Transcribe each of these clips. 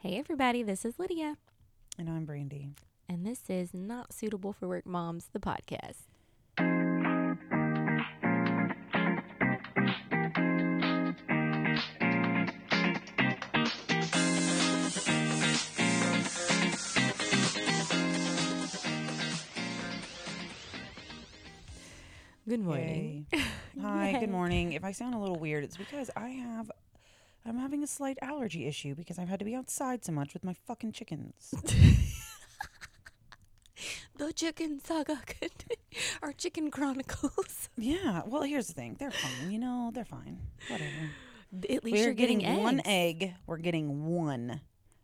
Hey, everybody, this is Lydia, And I'm Brandy. and this is Not Suitable for Work Moms, the podcast. Good morning. Yay. Hi, good morning. If I sound a little weird, it's because I have I'm having a slight allergy issue because I've had to be outside so much with my fucking chickens. The Chicken Saga, our Chicken Chronicles. yeah, well, here's the thing. They're fine, you know, they're fine. Whatever. At least We're you're getting, getting, one egg. We're getting one.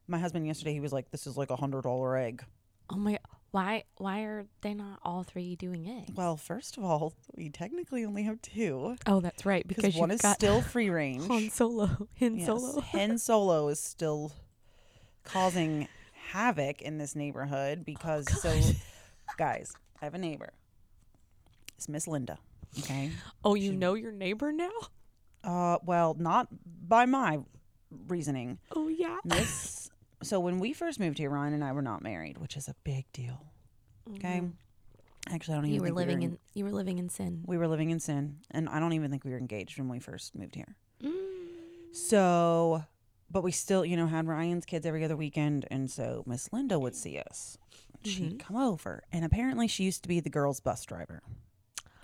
My husband yesterday he was like, This is like a hundred dollar egg. Oh my! Why? Why are they not all three doing eggs? Well, first of all, we technically only have two. oh, that's right. Because one is still free range. Han Solo, Han Yes, Solo. Hen Solo is still causing havoc in this neighborhood because so guys, I have a neighbor. It's Miss Linda. Okay. Oh, you know your neighbor now? Uh well, not by my reasoning. Oh yeah. Miss so when we first moved here, Ryan and I were not married, which is a big deal. Okay. Actually I don't even Mm-hmm. You were think we living were in you were living in sin. we were living in sin and I don't even think we were engaged when we first moved here. Mm. So, but we still, you know, had Ryan's kids every other weekend, and so Miss Linda would see us. She'd Mhm. come over, and apparently she used to be the girls' bus driver.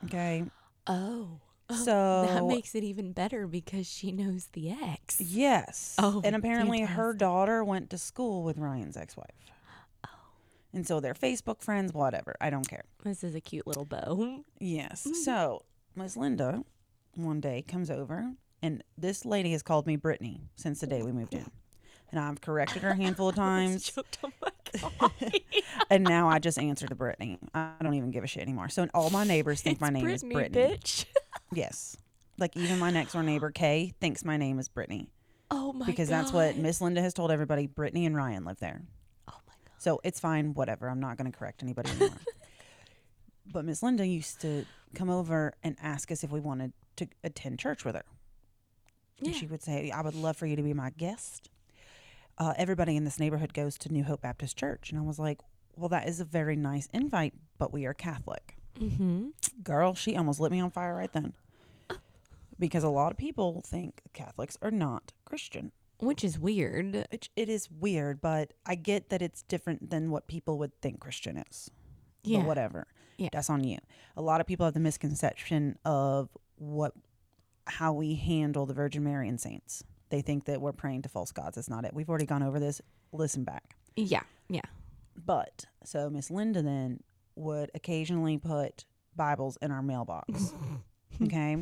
Okay, Oh. Oh, so that makes it even better because she knows the ex. yes, Oh, and apparently her daughter went to school with Ryan's ex-wife. Oh. And so they're Facebook friends, whatever. I don't care. This is a cute little bow. Yes. Mm. So Miss Linda one day comes over, and this lady has called me Brittany since the day we moved in. And I've corrected her a handful of times. Choked my coffee. and now I just answer to Brittany. I don't even give a shit anymore. So all my neighbors think my name Brittany, is Brittany. bitch. Yes. Like even my next door neighbor Kay thinks my name is Brittany Oh my because that's what Miss Linda has told everybody. Brittany and Ryan live there, Oh my god. so it's fine. Whatever. I'm not going to correct anybody anymore. but Miss Linda used to come over and ask us if we wanted to attend church with her. Yeah. And she would say, "I would love for you to be my guest." Uh, everybody in this neighborhood goes to New Hope Baptist Church, and I was like, "Well, that is a very nice invite, but we are Catholic." Mm-hmm. Girl, she almost lit me on fire right then. Because a lot of people think Catholics are not Christian. Which is weird. Which it is weird, but I get that it's different than what people would think Christian is. Yeah. But whatever. Yeah. That's on you. A lot of people have the misconception of what how we handle the Virgin Mary and saints. They think that we're praying to false gods. That's not it. We've already gone over this. Listen back. Yeah. Yeah. But so Miss Linda then would occasionally put Bibles in our mailbox. okay.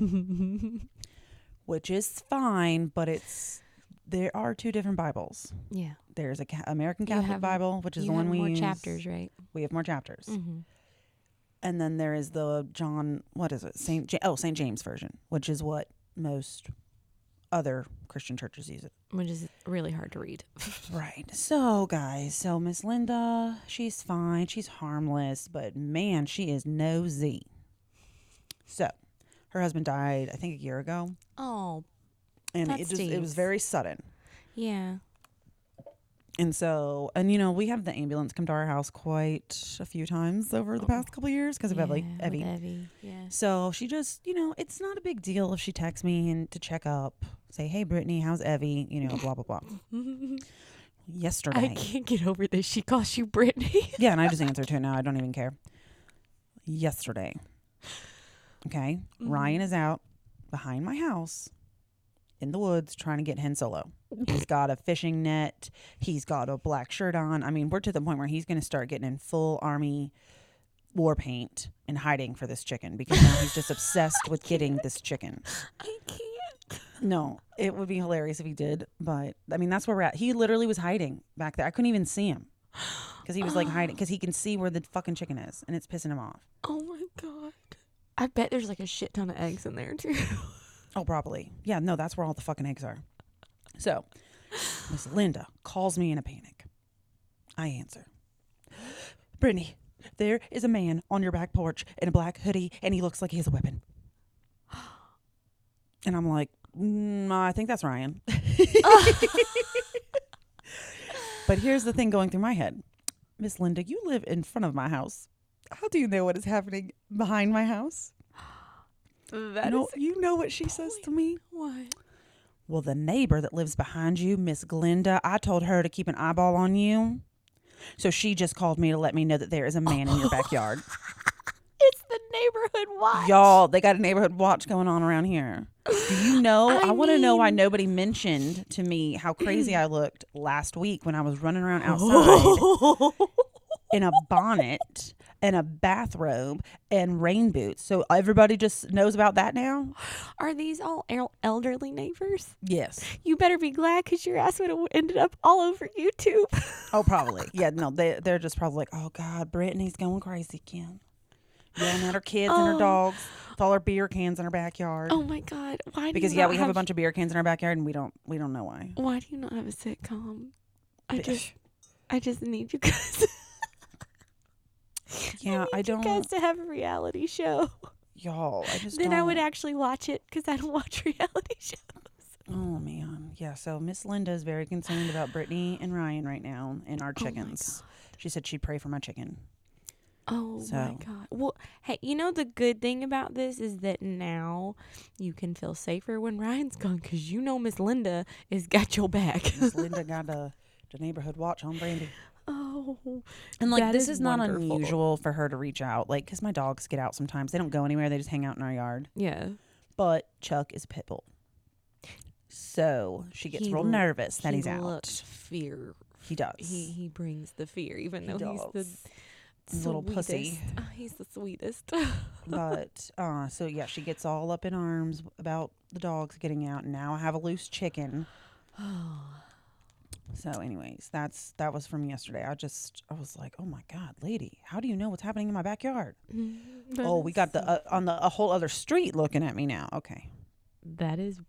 Which is fine, but it's there are two different Bibles. yeah. There's a Ca- American Catholic have- Bible, which is the one we have more use. chapters, right? We have more chapters, Mm-hmm. and then there is the John. What is it? Saint ja- oh Saint James version, which is what most other Christian churches use it. Which is really hard to read. Right. So, guys, so Miss Linda, she's fine. She's harmless, but man, she is nosy. So, her husband died, I think, a year ago, Oh, and That it just it was stinks. very sudden. yeah. And so, and you know, we have the ambulance come to our house quite a few times over the Oh. past couple of years because of yeah, Evie. Evie. Evie. Yeah. So she just, you know, it's not a big deal if she texts me and to check up, say, "Hey, Brittany, how's Evie?" You know, blah blah blah. Yesterday, I can't get over this. She calls you Brittany. Yeah, and I just answer to it now. I don't even care. Yesterday. Okay. Mhm. Ryan is out behind my house in the woods trying to get Hen Solo. He's got a fishing net. He's got a black shirt on. I mean, we're to the point where he's going to start getting in full army war paint and hiding for this chicken because now he's just obsessed with getting this chicken. I can't. No, it would be hilarious if he did, but I mean, that's where we're at. He literally was hiding back there. I couldn't even see him because he was like hiding because he can see where the fucking chicken is and it's pissing him off. Oh my god. I bet there's like a shit ton of eggs in there too. Oh, probably. Yeah, no, that's where all the fucking eggs are. So, Miss Linda calls me in a panic. I answer. Brittany, there is a man on your back porch in a black hoodie, and he looks like he has a weapon. And I'm like, mm, I think that's Ryan. But here's the thing going through my head. Miss Linda, you live in front of my house. How do you know what is happening behind my house? That you know, is you know what she says to me? what? Well, the neighbor that lives behind you, Miss Glinda, I told her to keep an eyeball on you. So she just called me to let me know that there is a man in your backyard. It's the neighborhood watch. Y'all, they got a neighborhood watch going on around here. Do you know? I, I want to know why nobody mentioned to me how crazy I looked last week when I was running around outside in a bonnet and a bathrobe and rain boots. So everybody just knows about that now? Are these all el- elderly neighbors? Yes. You better be glad because your ass would have ended up all over YouTube. Oh, probably. yeah, no, they, they're just probably like, oh, God, Brittany's going crazy again. Yelling at her kids and her Oh. dogs with all her beer cans in her backyard. oh my god! Why? Do because yeah, we have, a bunch of beer cans in our backyard and we don't we don't know why. Why do you not have a sitcom? I just, I just need you guys. Yeah, I You don't guys to have a reality show. y'all. I just Then I would actually watch it because I don't watch reality shows. Oh man, yeah. So Miss Linda is very concerned about Brittany and Ryan right now and our Oh chickens. she said she'd pray for my chicken. Oh my So- god. Well, hey, you know the good thing about this is that now you can feel safer when Ryan's gone because you know Miss Linda is got your back. Miss Linda got a the neighborhood watch on Brandy. Oh, And like this is is, not wonderful. unusual for her to reach out, like because my dogs get out sometimes. They don't go anywhere; they just hang out in our yard. yeah. But Chuck is a pit bull, so she gets He real nervous that he's out. fear. He does. He he brings the fear, even He though he's the does. Little sweetest. pussy. Oh, he's the sweetest. but uh so yeah she gets all up in arms about the dogs getting out and now i have a loose chicken so anyways that's that was from yesterday i just i was like oh my god lady how do you know what's happening in my backyard oh we got the uh, on the a whole other street looking at me now okay that is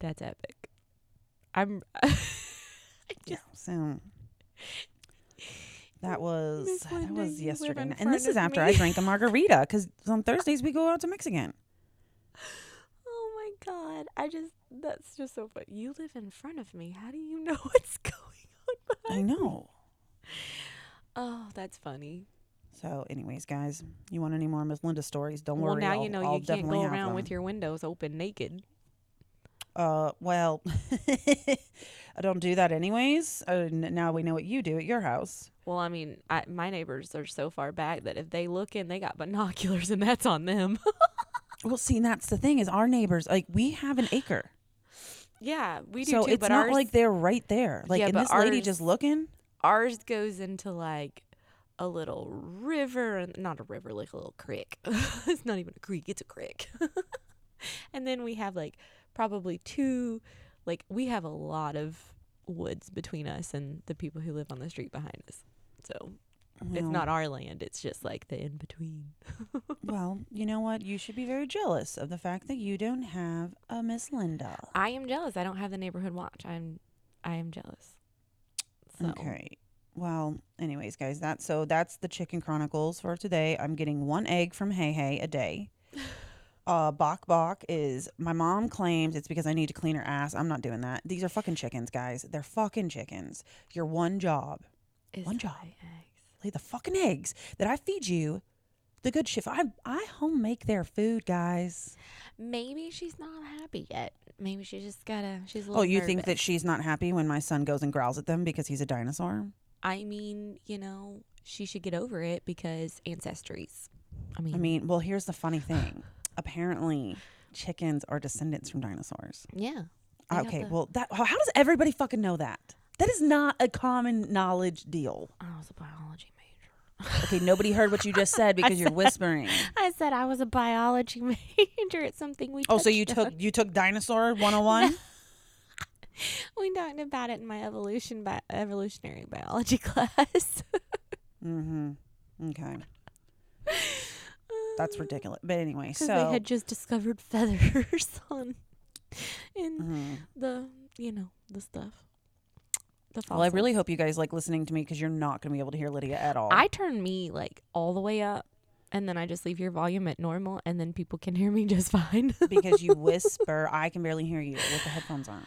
that's epic. I'm. I yeah just so that was Miss that Linda, was you live yesterday in night. and this front is of after me. i drank a margarita because on thursdays we go out to mexican god! I just that's just so funny. You live in front of me. How do you know what's going on? i behind me? know Oh, that's funny. So, anyways, guys, you want any more Miss Linda stories? Don't well, worry. now I'll- you know I'll you can't go around with your windows open naked. Uh, well, I don't do that anyways. Uh, n- now we know what you do at your house. Well, I mean, I, my neighbors are so far back that if they look in, they got binoculars, and that's on them. Well, see, and that's the thing is our neighbors like we have an acre, yeah, we do so too. it's but not ours, like they're right there. Like, Yeah, and this lady just looking. ours goes into like a little river, and not a river, like a little creek. it's not even a creek; it's a creek. and then we have like probably two, like we have a lot of woods between us and the people who live on the street behind us. So it's not our land; it's just like the in between. Well, you know what? You should be very jealous of the fact that you don't have a Miss Linda. I am jealous. I don't have the neighborhood watch. I'm, I am jealous. So. Okay. Well, anyways, guys, that's so that's the chicken chronicles for today. I'm getting one egg from Hey Hey a day. Uh, Bok Bok is my mom claims it's because I need to clean her ass. I'm not doing that. These are fucking chickens, guys. They're fucking chickens. Your one job, Is One job. eggs. Lay the fucking eggs that I feed you. The good shit. I I home make their food, guys. Maybe she's not happy yet. Maybe she just gotta. She's a Oh, little. you think that she's not happy when my son goes and growls at them because he's a dinosaur? I mean, you know, she should get over it because ancestries. I mean, I mean, well, here's the funny thing. Apparently, chickens are descendants from dinosaurs. yeah. Ah, okay, the- well, that how does everybody fucking know that? That is not a common knowledge deal. I was a biology major. Okay, nobody heard what you just said because you're whispering. I said I was a biology major. It's something we. Oh, so you touched took you took dinosaur 101? on. We talked about it in my evolution bi- evolutionary biology class. mm-hmm. Okay, that's ridiculous. But anyway, so they had just discovered feathers on in Mhm. the you know the stuff. Well, I really hope you guys like listening to me because you're not going to be able to hear Lydia at all. I turn me like all the way up and then I just leave your volume at normal, and then people can hear me just fine. because you whisper. I can barely hear you with the headphones on.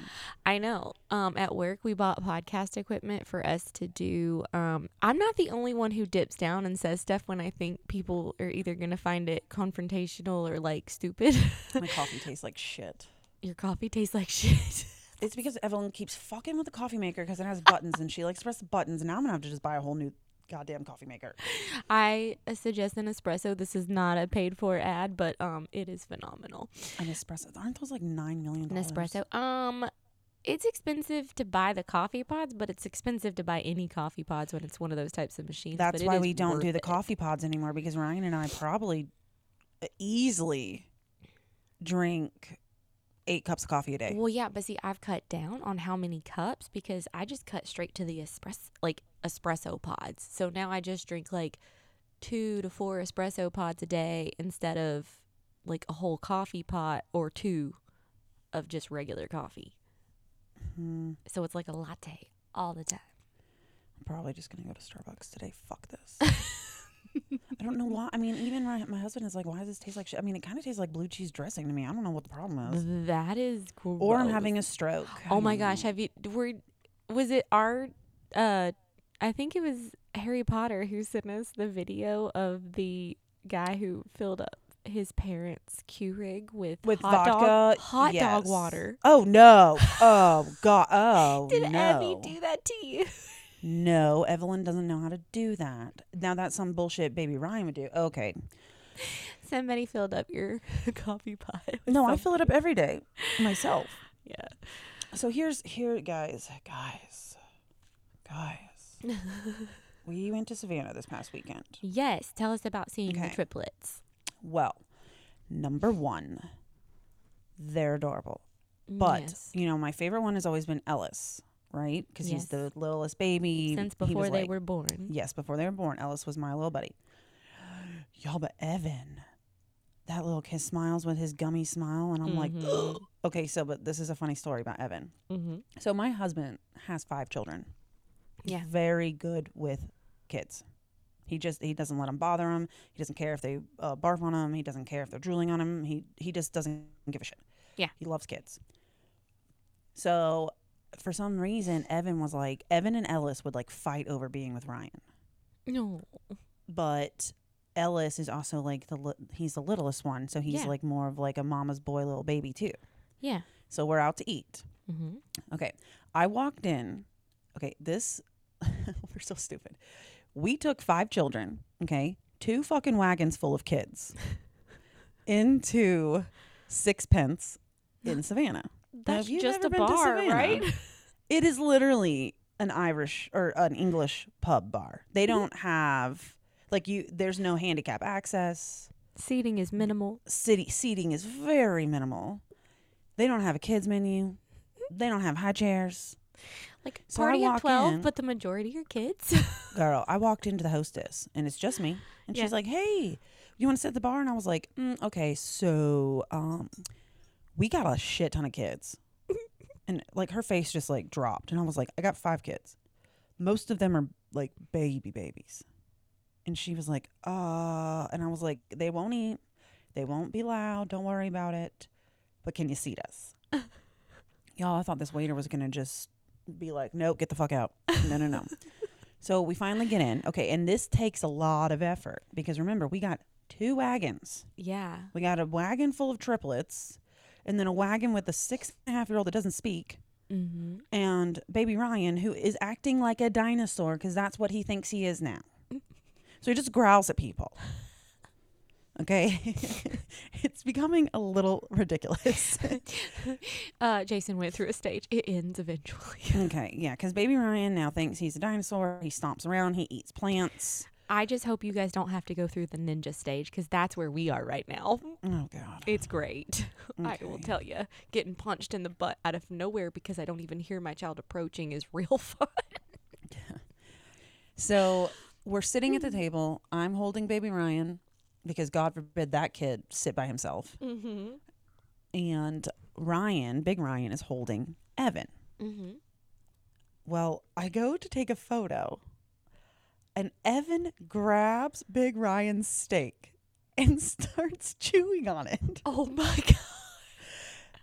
I know. Um, at work, we bought podcast equipment for us to do. Um, I'm not the only one who dips down and says stuff when I think people are either going to find it confrontational or like stupid. My coffee tastes like shit. Your coffee tastes like shit. It's because Evelyn keeps fucking with the coffee maker because it has buttons and she likes to press the buttons. And now I'm gonna have to just buy a whole new goddamn coffee maker. I suggest Nespresso. This is not a paid for ad, but um, it is phenomenal. Nespresso, aren't those like nine million? Nespresso. Um, it's expensive to buy the coffee pods, but it's expensive to buy any coffee pods when it's one of those types of machines. That's why we don't do the it. coffee pods anymore because Ryan and I probably uh, easily drink eight cups of coffee a day. Well, yeah, but see, I've cut down on how many cups because I just cut straight to the espresso, like espresso pods. So now I just drink like two to four espresso pods a day instead of like a whole coffee pot or two of just regular coffee. Hmm, So it's like a latte all the time. I'm probably just gonna go to Starbucks today. Fuck this. I don't know why. I mean, even my, my husband is like, "Why does this taste like shit?" I mean, it kind of tastes like blue cheese dressing to me. I don't know what the problem is. That is gross. Or I'm having a stroke. Oh my gosh, have you were was it our uh I think it was Harry Potter who sent us the video of the guy who filled up his parents' Keurig with with hot vodka, dog hot dog water. Oh no! Oh god! Oh Did no! Abby do that to you? No, Evelyn doesn't know how to do that. Now that's some bullshit baby Ryan would do. Okay. Somebody filled up your coffee pot. No, I fill it up every day myself. Yeah. So here's here guys, guys. Guys. we went to Savannah this past weekend. Yes, tell us about seeing Okay. the triplets. Well, number 1, they're adorable. But, Yes. you know, my favorite one has always been Ellis, right? Cuz Yes. he's the littlest baby. since before they like- were born. Yes, before they were born, Ellis was my little buddy. Y'all, but Evan, that little kid smiles with his gummy smile, and I'm like, Mhm. okay, so, but this is a funny story about Evan. Mm-hmm. So my husband has five children. He's Yeah. very good with kids. He just he doesn't let them bother him. He doesn't care if they uh, barf on him. He doesn't care if they're drooling on him. He he just doesn't give a shit. Yeah. he loves kids. So for some reason, Evan was like Evan and Ellis would like fight over being with Ryan No. but Ellis is also like the li- he's the littlest one, so he's Yeah. like more of like a mama's boy little baby too. Yeah. So we're out to eat. Mm-hmm. Okay, I walked in. Okay, this we're so stupid. We took five children. Okay, two fucking wagons full of kids into Sixpence in Savannah. That's just a bar, right? It is literally an Irish or an English pub bar. They don't have like you. There's no handicap access. Seating is minimal. City seating is very minimal. They don't have a kids menu. They don't have high chairs. Like So I party walk twelve, in- but the majority are kids. Girl, I walked into the hostess and it's just me, and Yeah. she's like, "Hey, you want to sit at the bar?" And I was like, mm, "Okay, so um, we got a shit ton of kids." and like her face just like dropped, and I was like, "I got five kids. Most of them are like baby babies." And she was like, "Uh," and I was like, "They won't eat. They won't be loud. Don't worry about it. But can you seat us?" Y'all, I thought this waiter was gonna just be like, "Nope, get the fuck out." No, no, no. So we finally get in. Okay, and this takes a lot of effort because remember, we got two wagons. yeah. We got a wagon full of triplets, and then a wagon with a six and a half year old that doesn't speak, Mm-hmm. and baby Ryan, who is acting like a dinosaur because that's what he thinks he is now. So he just growls at people. Okay, it's becoming a little ridiculous. Uh, Jason went through a stage. It ends eventually. okay, yeah, because baby Ryan now thinks he's a dinosaur. He stomps around. He eats plants. I just hope you guys don't have to go through the ninja stage because that's where we are right now. Oh God. It's great. I will tell you, getting punched in the butt out of nowhere because I don't even hear my child approaching is real fun. yeah. So we're sitting at the table. I'm holding baby Ryan because God forbid that kid sit by himself. Mm-hmm. And Ryan, big Ryan, is holding Evan. Mm-hmm. Well, I go to take a photo, and Evan grabs big Ryan's steak and starts chewing on it. Oh my god.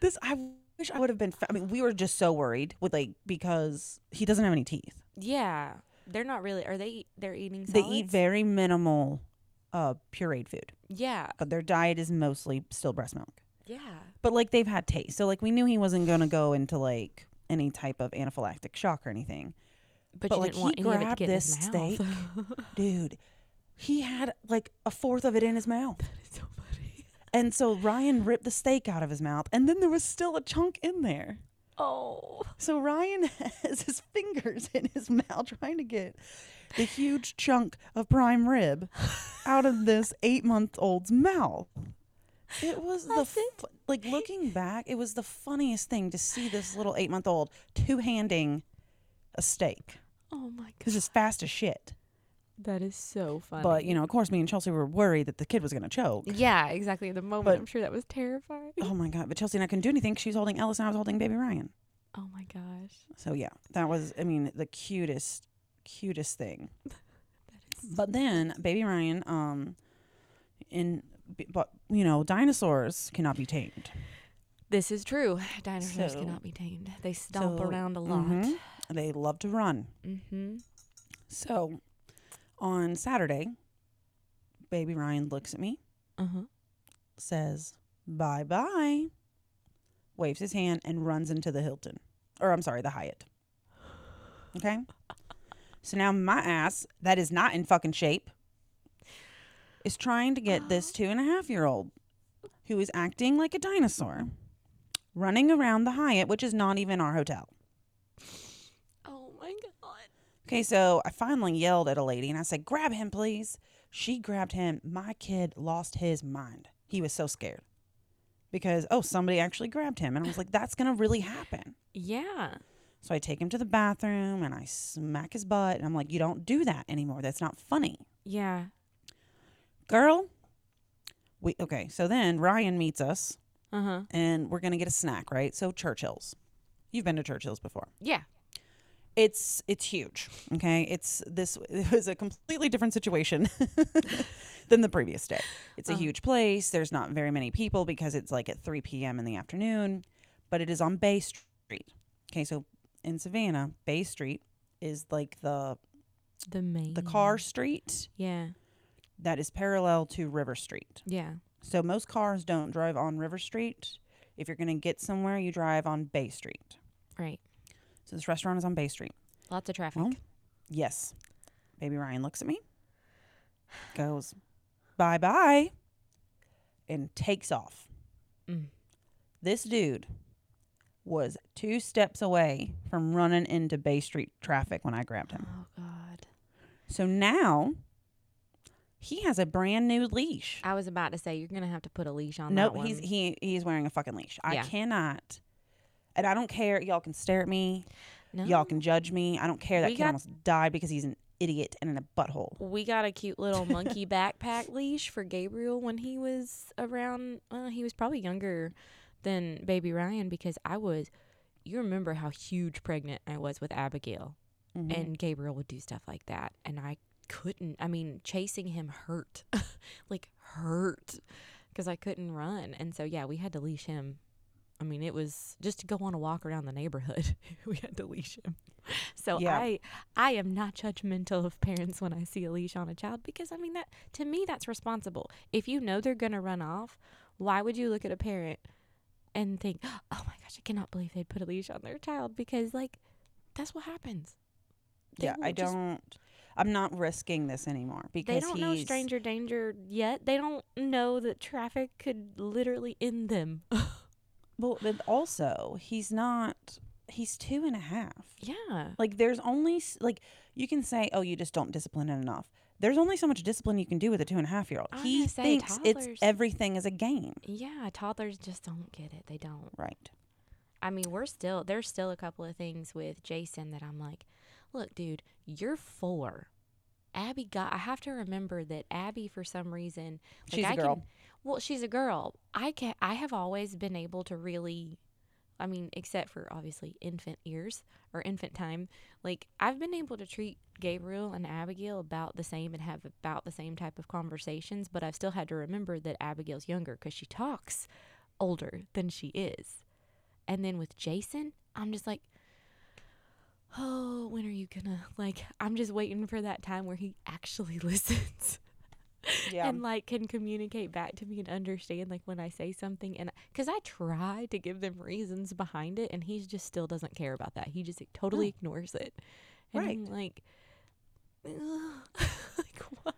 This I wish I would have been. fa- I mean, we were just so worried with like because he doesn't have any teeth. Yeah, they're not really. Are they? They're eating. They eat very minimal uh pureed food, Yeah, but their diet is mostly still breast milk. yeah. But like they've had taste, so like we knew he wasn't gonna go into like any type of anaphylactic shock or anything. But, But, like, he any of it to grabbed this steak. Dude, he had like a fourth of it in his mouth. so funny. And so Ryan ripped the steak out of his mouth, and then there was still a chunk in there. Oh, So Ryan has his fingers in his mouth trying to get the huge chunk of prime rib out of this eight month old's mouth. It was the Love it. fu- like looking back, it was the funniest thing to see this little eight month old two handing a steak oh my because god. it's fast as shit. That is so funny. But you know, of course, me and Chelsea were worried that the kid was gonna choke. yeah, exactly. At the moment, But- I'm sure that was terrifying. Oh my god! But Chelsea and I couldn't do anything. She was holding Ellis and I was holding baby Ryan. Oh my gosh. So yeah, that was I mean the cutest, cutest thing. That is. But then baby Ryan, um, in but you know dinosaurs cannot be tamed. This is true. Dinosaurs So- cannot be tamed. They stomp So, around a lot. mhm. They love to run. Mm-hmm. So on Saturday, baby Ryan looks at me, Uh huh. says bye bye, waves his hand, and runs into the Hilton, or I'm sorry, the Hyatt. Okay. So now my ass, that is not in fucking shape, is trying to get this two and a half year old who is acting like a dinosaur running around the Hyatt, which is not even our hotel. Okay, so I finally yelled at a lady and I said, Grab him, please. She grabbed him. My kid lost his mind. He was so scared because, oh, somebody actually grabbed him. And I was like, That's going to really happen. Yeah. So I take him to the bathroom and I smack his butt. And I'm like, You don't do that anymore. That's not funny. Yeah. Girl. We, okay, so then Ryan meets us Uh huh. and we're going to get a snack, right? So Churchill's. You've been to Churchill's before. Yeah. It's it's huge okay it's this it was a completely different situation than the previous day it's a Uh-huh. huge place there's not very many people because it's like at 3 p.m in the afternoon but it is on bay street okay so in savannah bay street is like the The main. the car street Yeah. that is parallel to river street Yeah. so most cars don't drive on river street if you're going to get somewhere you drive on bay street Right. So this restaurant is on bay street Lots of traffic. Well, Yes. Baby Ryan looks at me, goes, bye bye, and takes off. Mm. This dude was two steps away from running into Bay Street traffic when I grabbed him. Oh God. So now he has a brand new leash. I was about to say you're gonna have to put a leash on Nope, that one. he's he he's wearing a fucking leash. I cannot. And I don't care. Y'all can stare at me. no. Y'all can judge me. I don't care. That We kid got- almost died because he's an idiot and in a butthole. We got a cute little monkey backpack leash for Gabriel when he was around. Uh, he was probably younger than baby Ryan because I was. You remember how huge pregnant I was with Abigail, Mhm. and Gabriel would do stuff like that, and I couldn't. I mean, chasing him hurt, like hurt, because I couldn't run, and so yeah, we had to leash him. I mean, it was just to go on a walk around the neighborhood. we had to leash him. So Yeah. I I am not judgmental of parents when I see a leash on a child because I mean that to me that's responsible. If you know they're going to run off, why would you look at a parent and think, "Oh my gosh, I cannot believe they'd put a leash on their child" because like that's what happens. They yeah, I just- don't. I'm not risking this anymore because They don't know stranger danger yet. They don't know that traffic could literally end them. Well, but also he's not. He's two and a half. yeah. Like there's only like you can say, oh, you just don't discipline it enough. There's only so much discipline you can do with a two and a half year old. He say thinks it's toddlers. everything is a game. Yeah, toddlers just don't get it. They don't. Right. I mean, we're still there's still a couple of things with Jason that I'm like, look, dude, you're four. Abby got. I have to remember that Abby, for some reason, like She's a I girl. Can, well, she's a girl. I can. I have always been able to really I mean, except for obviously infant ears or infant time, like I've been able to treat Gabriel and Abigail about the same and have about the same type of conversations, but I've still had to remember that Abigail's younger because she talks older than she is. And then with Jason, I'm just like, oh, when are you gonna like? I'm just waiting for that time where he actually listens Yeah. and like can communicate back to me and understand like when I say something and because I try to give them reasons behind it and he just still doesn't care about that. He just totally No. ignores it. And Right. I'm like, like what?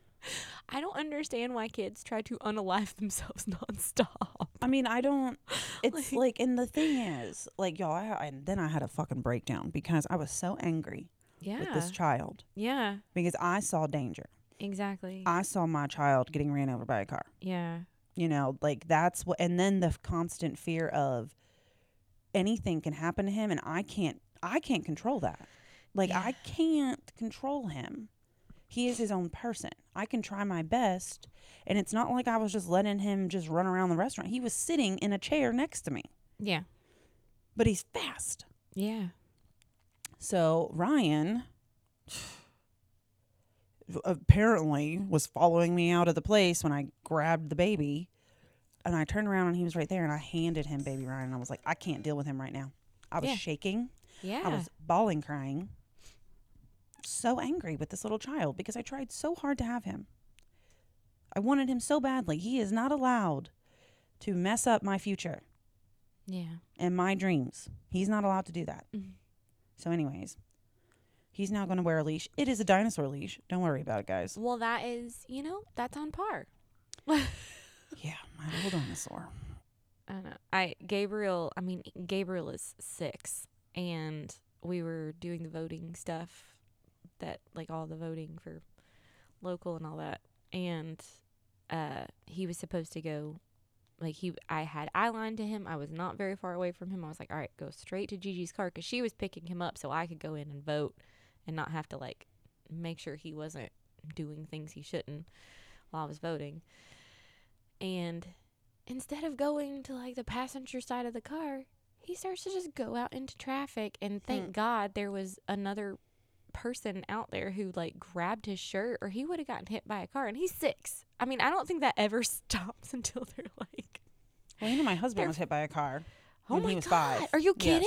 I don't understand why kids try to unalive themselves nonstop. I mean, I don't. It's Like- like, and the thing is, like, y'all, I, and then I had a fucking breakdown because I was so angry Yeah. with this child yeah. because I saw danger. Exactly. I saw my child getting ran over by a car. yeah. You know, like that's what, and then the constant fear of anything can happen to him, and I can't, I can't control that. Like, Yeah. I can't control him. He is his own person. I can try my best, and it's not like I was just letting him just run around the restaurant. He was sitting in a chair next to me, Yeah. but he's fast. Yeah. So Ryan apparently was following me out of the place when I grabbed the baby. And I turned around and he was right there and I handed him baby Ryan and I was like, I can't deal with him right now. I was Yeah. shaking. Yeah. I was bawling crying. So angry with this little child because I tried so hard to have him. I wanted him so badly. He is not allowed to mess up my future yeah. and my dreams. He's not allowed to do that. Mhm. So, anyways, he's now going to wear a leash. It is a dinosaur leash. Don't worry about it, guys. Well, that is, you know, that's on par. Yeah, my little dinosaur. I don't know. I Gabriel. I mean, Gabriel is six, and we were doing the voting stuff, that like all the voting for local and all that, and uh, he was supposed to go. Like he, I had eye line to him. I was not very far away from him. I was like, all right, go straight to Gigi's car because she was picking him up, so I could go in and vote, and not have to like make sure he wasn't doing things he shouldn't while I was voting. And instead of going to like the passenger side of the car, he starts to just go out into traffic. And thank Hmm. God there was another person out there who like grabbed his shirt, or he would have gotten hit by a car. And he's six. I mean, I don't think that ever stops until they're like, Well, you know, my husband was hit by a car. "Oh When my he was God, five. are you Yes.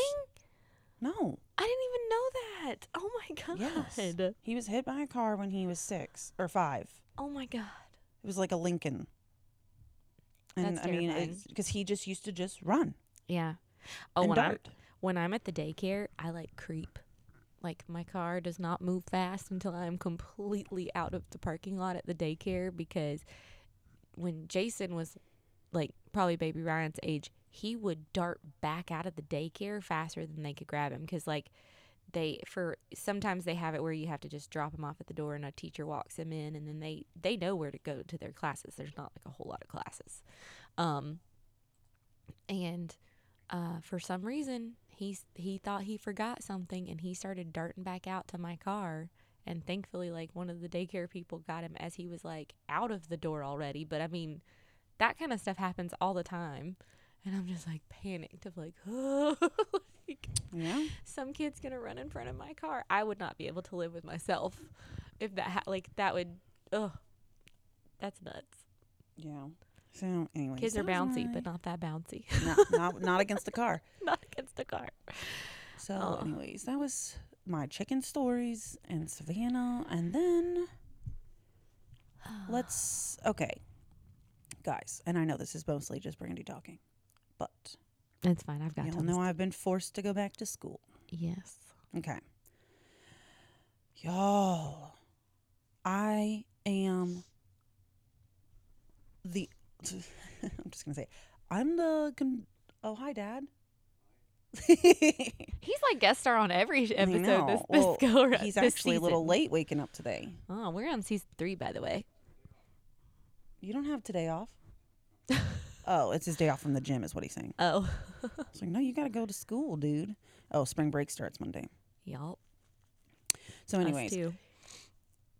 No. I didn't even know that. Oh my God. Yes. He was hit by a car when he was six or five. Oh my God. It was like a Lincoln. And That's I mean, because he just used to just run Yeah. Oh, when I'm when I'm at the daycare, I like creep. Like my car does not move fast until I'm completely out of the parking lot at the daycare because when Jason was like probably baby Ryan's age, he would dart back out of the daycare faster than they could grab him because like they for sometimes they have it where you have to just drop him off at the door and a teacher walks him in and then they they know where to go to their classes. There's not like a whole lot of classes. Um and uh, for some reason he's he thought he forgot something and he started darting back out to my car and thankfully like one of the daycare people got him as he was like out of the door already but i mean that kind of stuff happens all the time and i'm just like panicked of like like Yeah. some kid's gonna run in front of my car i would not be able to live with myself if that ha- like that would ugh that's nuts Yeah. So, anyway kids are bouncy but not that bouncy not, not, not against the car. not against the car So, Oh. anyways, that was my chicken stories and Savannah. And then let's, okay, guys, and I know this is mostly just Brandy talking, but it's fine i've got y'all know I've been forced to go back to school. Yes. Okay. Y'all, I am the, I'm just to say, I'm the, con- oh, hi, Dad. He's like guest star on every episode this this Well, go He's actually a little late waking up today. Oh, we're on season three, by the way. You don't have today off? oh, it's his day off from the gym, is what he's saying. Oh, It's like, no, you got to go to school, dude. Oh, spring break starts Monday. y'all. So, anyways,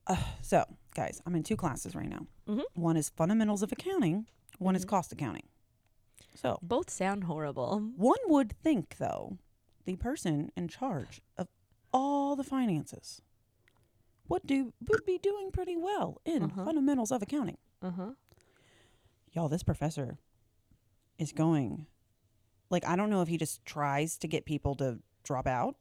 uh, so guys, I'm in two classes right now. Mhm. One is fundamentals of accounting. One is Mhm. cost accounting. So Both sound horrible. one would think, though, the person in charge of all the finances would do would be doing pretty well in Uh-huh. fundamentals of accounting. Uh huh. Y'all, this professor is going like I don't know if he just tries to get people to drop out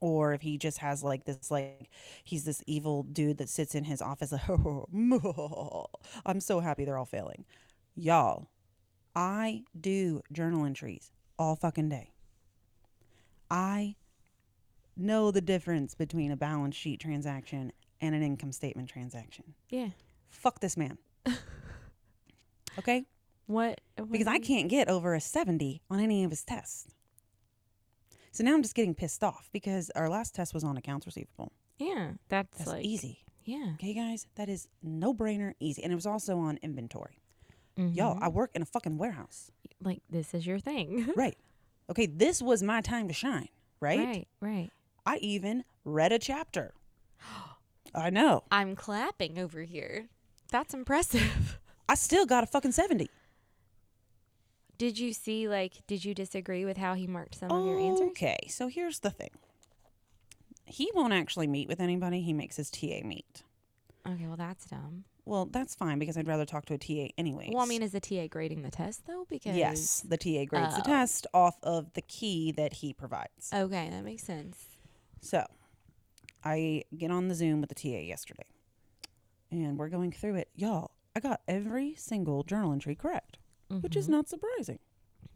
or if he just has like this like he's this evil dude that sits in his office like I'm so happy they're all failing. Y'all, I do journal entries all fucking day. I know the difference between a balance sheet transaction and an income statement transaction. Yeah. Fuck this man. okay? What? what because I can't get over a 70 on any of his tests. So now I'm just getting pissed off because our last test was on accounts receivable. Yeah, that's, That's like easy. Yeah. Okay, guys? That is no brainer easy. And it was also on inventory. Y'all, Mhm. I work in a fucking warehouse. like this is your thing, right. Okay, this was my time to shine, right? Right. Right. I even read a chapter. I know. I'm clapping over here. That's impressive. I still got a fucking 70. Did you see like did you disagree with how he marked some of your answers? Okay, so here's the thing. He won't actually meet with anybody. He makes his TA meet. Okay, well that's dumb. Well, that's fine because I'd rather talk to a TA anyway. Well, I mean, is the TA grading the test though? Because yes, the TA grades the Oh. test off of the key that he provides. Okay, that makes sense. So, I get on the Zoom with the TA yesterday, and we're going through it. Y'all, I got every single journal entry correct, which is Mhm. not surprising.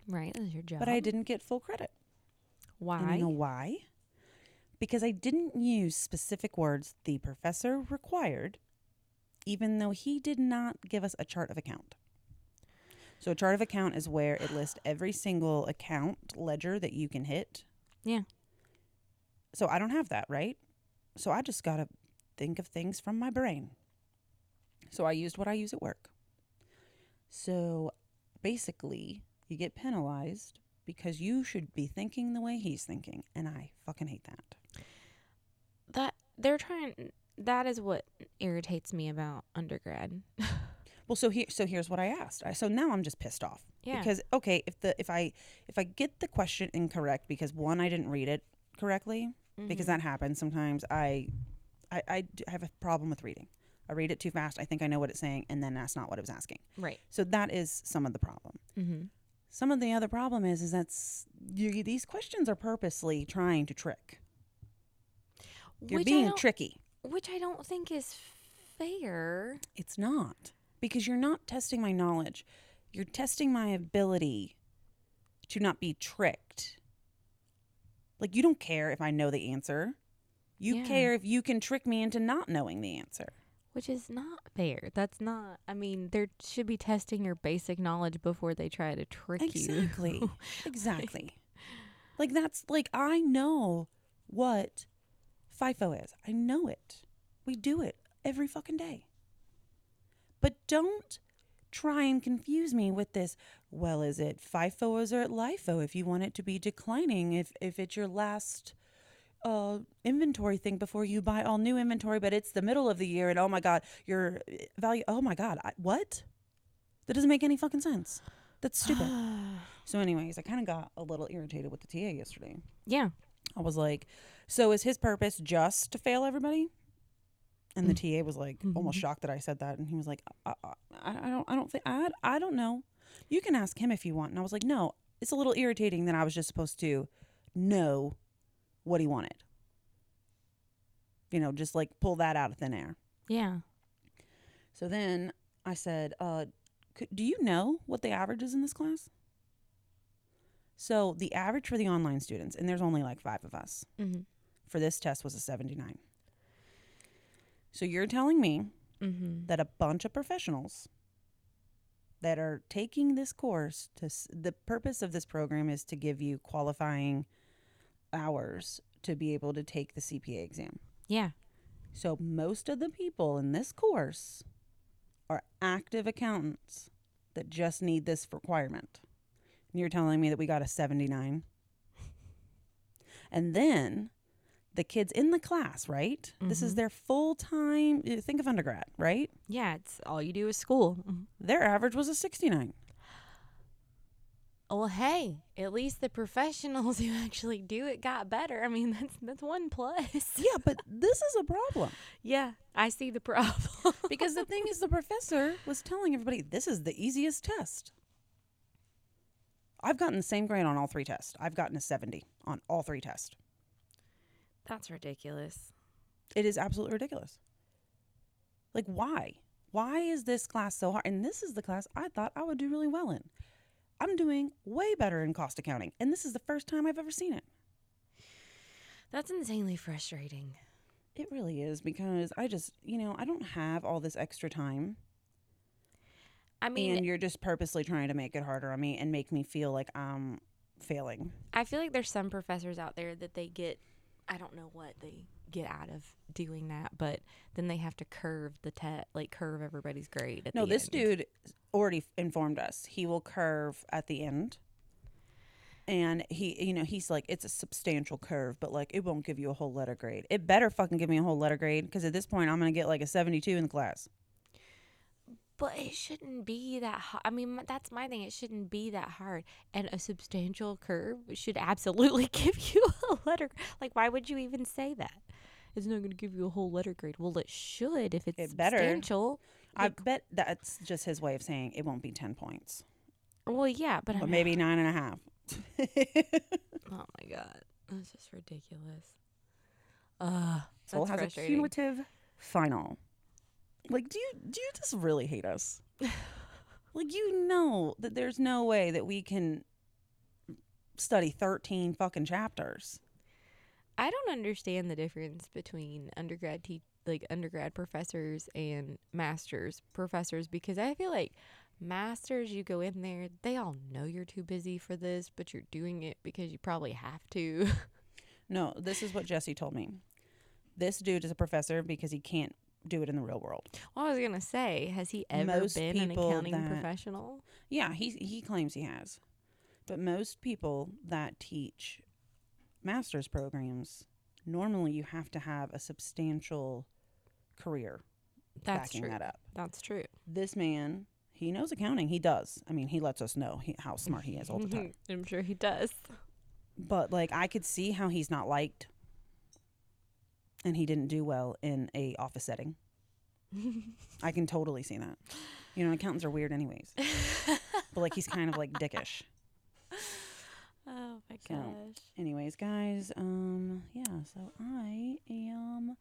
right. That's your job. But I didn't get full credit. Why? And you know why? Because I didn't use specific words the professor required, even though he did not give us a chart of account. So, a chart of account is where it lists every single account ledger that you can hit. Yeah. So, I don't have that, right? So, I just got to think of things from my brain. So, I used what I use at work. So, basically, you get penalized because you should be thinking the way he's thinking. And I fucking hate that. that they're trying. That is what irritates me about undergrad. Well, so here, so here's what I asked. I, so now I'm just pissed off Yeah. because okay, if the if I if I get the question incorrect because one I didn't read it correctly because Mhm. that happens sometimes. I, I I have a problem with reading. I read it too fast. I think I know what it's saying, and then that's not what it was asking. right. So that is some of the problem. Mm-hmm. Some of the other problem is is that's these questions are purposely trying to trick. You're which being tricky. which I don't think is fair. It's not because you're not testing my knowledge. You're testing my ability to not be tricked. Like you don't care if I know the answer. You Yeah. care if you can trick me into not knowing the answer. Which is not fair. That's not. I mean, they should be testing your basic knowledge before they try to trick Exactly. you. Exactly. Exactly. like that's like I know what FIFO is. I know it. We do it every fucking day. But don't try and confuse me with this. Well, is it FIFO or is it LIFO if you want it to be declining if if it's your last uh inventory thing before you buy all new inventory but it's the middle of the year and oh my god your uh, value oh my god I, what that doesn't make any fucking sense that's stupid so, anyways, I kind of got a little irritated with the TA yesterday. yeah. I was like, "So is his purpose just to fail everybody?" And the TA was like almost Mhm. shocked that I said that, and he was like, "I, I, I don't, I don't think, I, I don't know. You can ask him if you want." And I was like, "No, it's a little irritating that I was just supposed to know what he wanted. You know, just like pull that out of thin air." Yeah. So then I said, uh, could, do you know what the average is in this class? So the average for the online students, and there's only like five of us, Mm-hmm. for this test was a 79. So you're telling me Mm-hmm. that a bunch of professionals that are taking this course to s- the purpose of this program is to give you qualifying hours to be able to take the CPA exam. Yeah. So most of the people in this course are active accountants that just need this requirement. And you're telling me that we got a 79. And then the kids in the class, right? This is Mhm. their full time, think of undergrad, right? Yeah. It's all you do is school. Their average was a 69. Well, hey, at least the professionals who actually do it got better. I mean, that's that's one plus. Yeah, but this is a problem yeah, I see the problem. because the thing is, the professor was telling everybody this is the easiest test. I've gotten the same grade on all three tests. I've gotten a 70 on all three tests. that's ridiculous. It is absolutely ridiculous. Like, why? Why is this class so hard? And this is the class I thought I would do really well in. I'm doing way better in cost accounting, and this is the first time I've ever seen it. That's insanely frustrating. It really is because I just, you know, I don't have all this extra time, I mean, and you're just purposely trying to make it harder on me and make me feel like I'm failing. I feel like there's some professors out there that they get I don't know what they get out of doing that, but then they have to curve the test, like curve everybody's grade. At No, this end. dude already informed us. He will curve at the end. And he, you know, he's like, it's a substantial curve, but like, it won't give you a whole letter grade. It better fucking give me a whole letter grade because at this point, I'm going to get like a 72 in the class. But it shouldn't be that hard. I mean, that's my thing. It shouldn't be that hard. And a substantial curve should absolutely give you a letter. Like, why would you even say that? It's not going to give you a whole letter grade. Well, it should if it's It better. substantial. I bet that's just his way of saying it won't be 10 points, Well, yeah, but I but mean, maybe nine and a half. oh my god, that's just ridiculous. Uh, so we'll a cumulative final. Like, do you do you just really hate us? like, you know that there's no way that we can study 13 fucking chapters. I don't understand the difference between undergrad te- like undergrad professors and masters professors because I feel like masters you go in there they all know you're too busy for this but you're doing it because you probably have to. No, this is what Jesse told me. This dude is a professor because he can't do it in the real world. well, I was going to say has he ever Most been an accounting that- professional? Yeah, he he claims he has. But most people that teach master's programs, normally you have to have a substantial career That's backing true. that up. That's true. This man, he knows accounting. He does. I mean, he lets us know he, how smart he is all the time. I'm sure he does. But like I could see how he's not liked and he didn't do well in a office setting. I can totally see that. You know, accountants are weird anyways. but like he's kind of like dickish. Oh my So, gosh. Anyways, guys, um yeah, so I am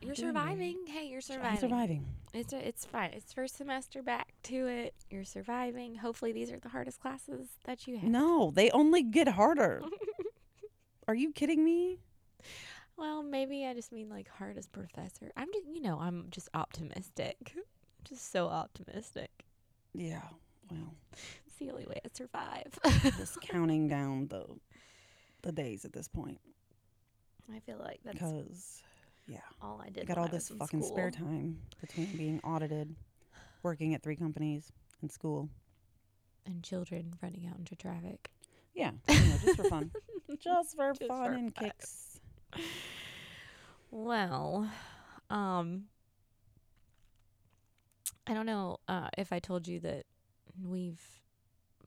You're surviving. Hey, you're surviving. I'm surviving. It's a, it's fine. It's first semester back to it. You're surviving. Hopefully, these are the hardest classes that you have. No, they only get harder. Are you kidding me? Well, maybe I just mean like hardest professor. I'm just, you know, I'm just optimistic. just so optimistic. Yeah. Well, It's the only way I survive. just counting down the the days at this point I feel like that's because yeah. all I did. I got all I this fucking spare time between being audited, working at three companies, and school. and children running out into traffic. Yeah, you know, just for fun, just for Just fun for and fun. kicks. Well, um, I don't know uh, if I told you that we've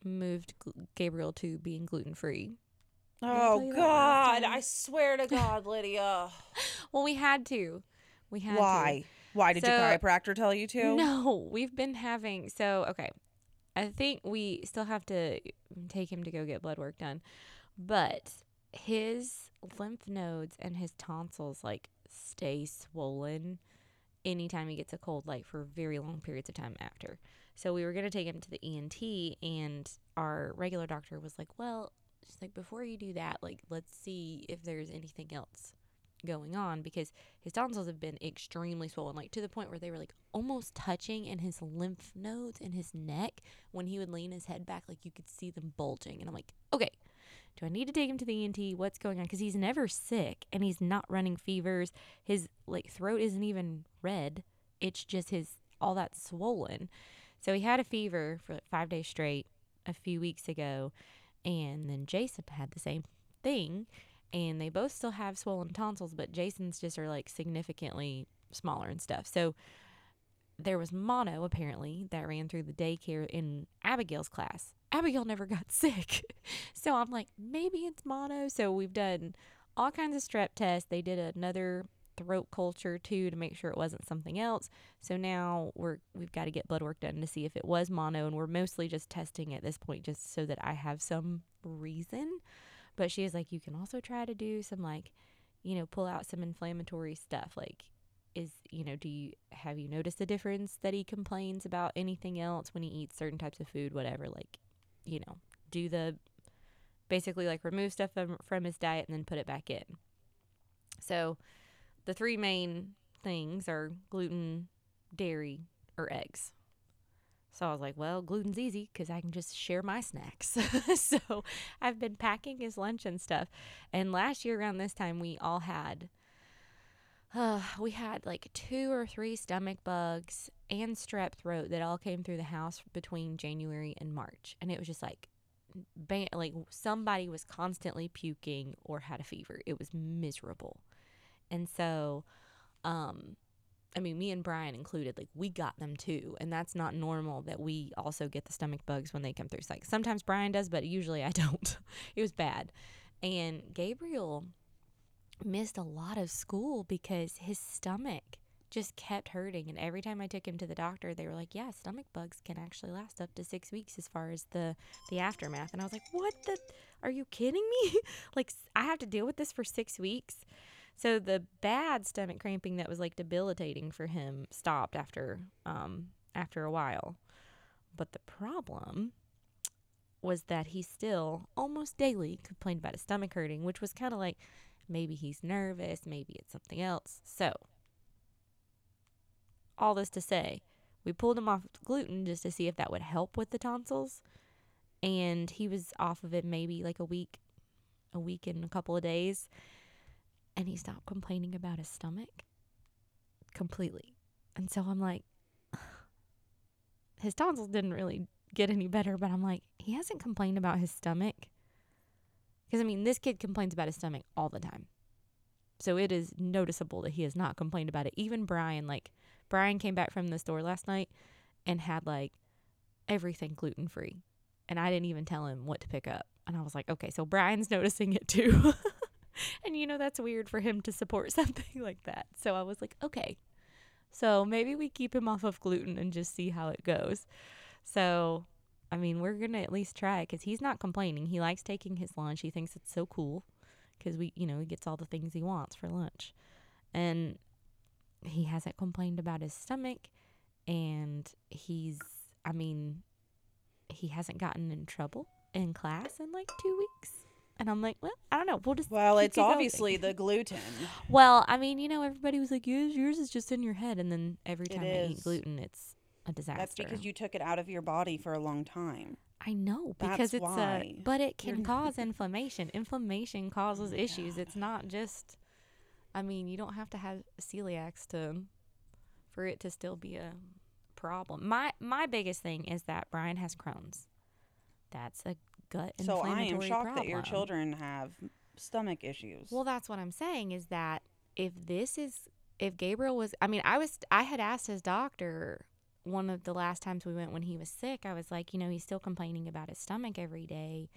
moved Gl- Gabriel to being gluten free. Oh you that last God! I swear to God, Lydia. Well, we had to. We had to. Why? Why did your chiropractor tell you to? No, we've been having so okay. I think we still have to take him to go get blood work done, but his lymph nodes and his tonsils like stay swollen anytime he gets a cold, like for very long periods of time after. So we were gonna take him to the ENT, and our regular doctor was like, "Well, she's like before you do that, like let's see if there's anything else." going on because his tonsils have been extremely swollen, like to the point where they were like almost touching in his lymph nodes in his neck. When he would lean his head back, like you could see them bulging. And I'm like, okay, do I need to take him to the ENT? What's going on? Because he's never sick and he's not running fevers. His like throat isn't even red. It's just his all that swollen. So he had a fever for like five days straight a few weeks ago, and then Jason had the same thing and they both still have swollen tonsils, but Jason's just are like significantly smaller and stuff. So there was mono apparently that ran through the daycare in Abigail's class. Abigail never got sick. so I'm like, maybe it's mono. So we've done all kinds of strep tests. They did another throat culture too to make sure it wasn't something else. So now we're we've got to get blood work done to see if it was mono and we're mostly just testing at this point just so that I have some reason. But she is like you can also try to do some like you know pull out some inflammatory stuff like is you know do you have you noticed a difference that he complains about anything else when he eats certain types of food whatever like you know do the basically like remove stuff from, from his diet and then put it back in so the three main things are gluten, dairy, or eggs. So I was like, well, gluten's easy because I can just share my snacks. so I've been packing his lunch and stuff. And last year around this time, we all had, uh, we had like two or three stomach bugs and strep throat that all came through the house between January and March. And it was just like, ban- like somebody was constantly puking or had a fever. It was miserable. And so, um, I mean, me and Brian included, like we got them too, and that's not normal that we also get the stomach bugs when they come through. It's like sometimes Brian does, but usually I don't. it was bad, and Gabriel missed a lot of school because his stomach just kept hurting and every time I took him to the doctor they were like yeah stomach bugs can actually last up to 6 weeks as far as the the aftermath. And I was like what the are you kidding me? Like I have to deal with this for 6 weeks. So the bad stomach cramping that was like debilitating for him stopped after um after a while. But the problem was that he still almost daily complained about his stomach hurting, which was kind of like maybe he's nervous, maybe it's something else. So all this to say, we pulled him off gluten just to see if that would help with the tonsils. And he was off of it maybe like a week, a week and a couple of days and he stopped complaining about his stomach completely. And so I'm like, his tonsils didn't really get any better, but I'm like, he hasn't complained about his stomach. Because, I mean, this kid complains about his stomach all the time. So it is noticeable that he has not complained about it. Even Brian, like, Brian came back from the store last night and had, like, everything gluten free. And I didn't even tell him what to pick up. And I was like, okay, so Brian's noticing it too. and you know that's weird for him to support something like that. So I was like, okay. So maybe we keep him off of gluten and just see how it goes. So I mean, we're going to at least try it cuz he's not complaining. He likes taking his lunch. He thinks it's so cool cuz we, you know, he gets all the things he wants for lunch. And he hasn't complained about his stomach and he's I mean, he hasn't gotten in trouble in class in like 2 weeks. And I'm like, well, I don't know. We'll just Well, it's obviously the gluten. Well, I mean, you know, everybody was like, yours, yours is just in your head, and then every It time I eat gluten, it's a disaster. That's because you took it out of your body for a long time. I know That's because it's uh, why. a, but it can cause inflammation. Inflammation causes my issues. God. It's not just. I mean, you don't have to have celiacs to, for it to still be a problem. My my biggest thing is that Brian has Crohn's. That's a gut So I am shocked that your children have stomach issues. Well, that's what I'm saying is that if this is if Gabriel was I mean, I was I had asked his doctor one of the last times we went when he was sick. I was like, you know, he's still complaining about his stomach every day.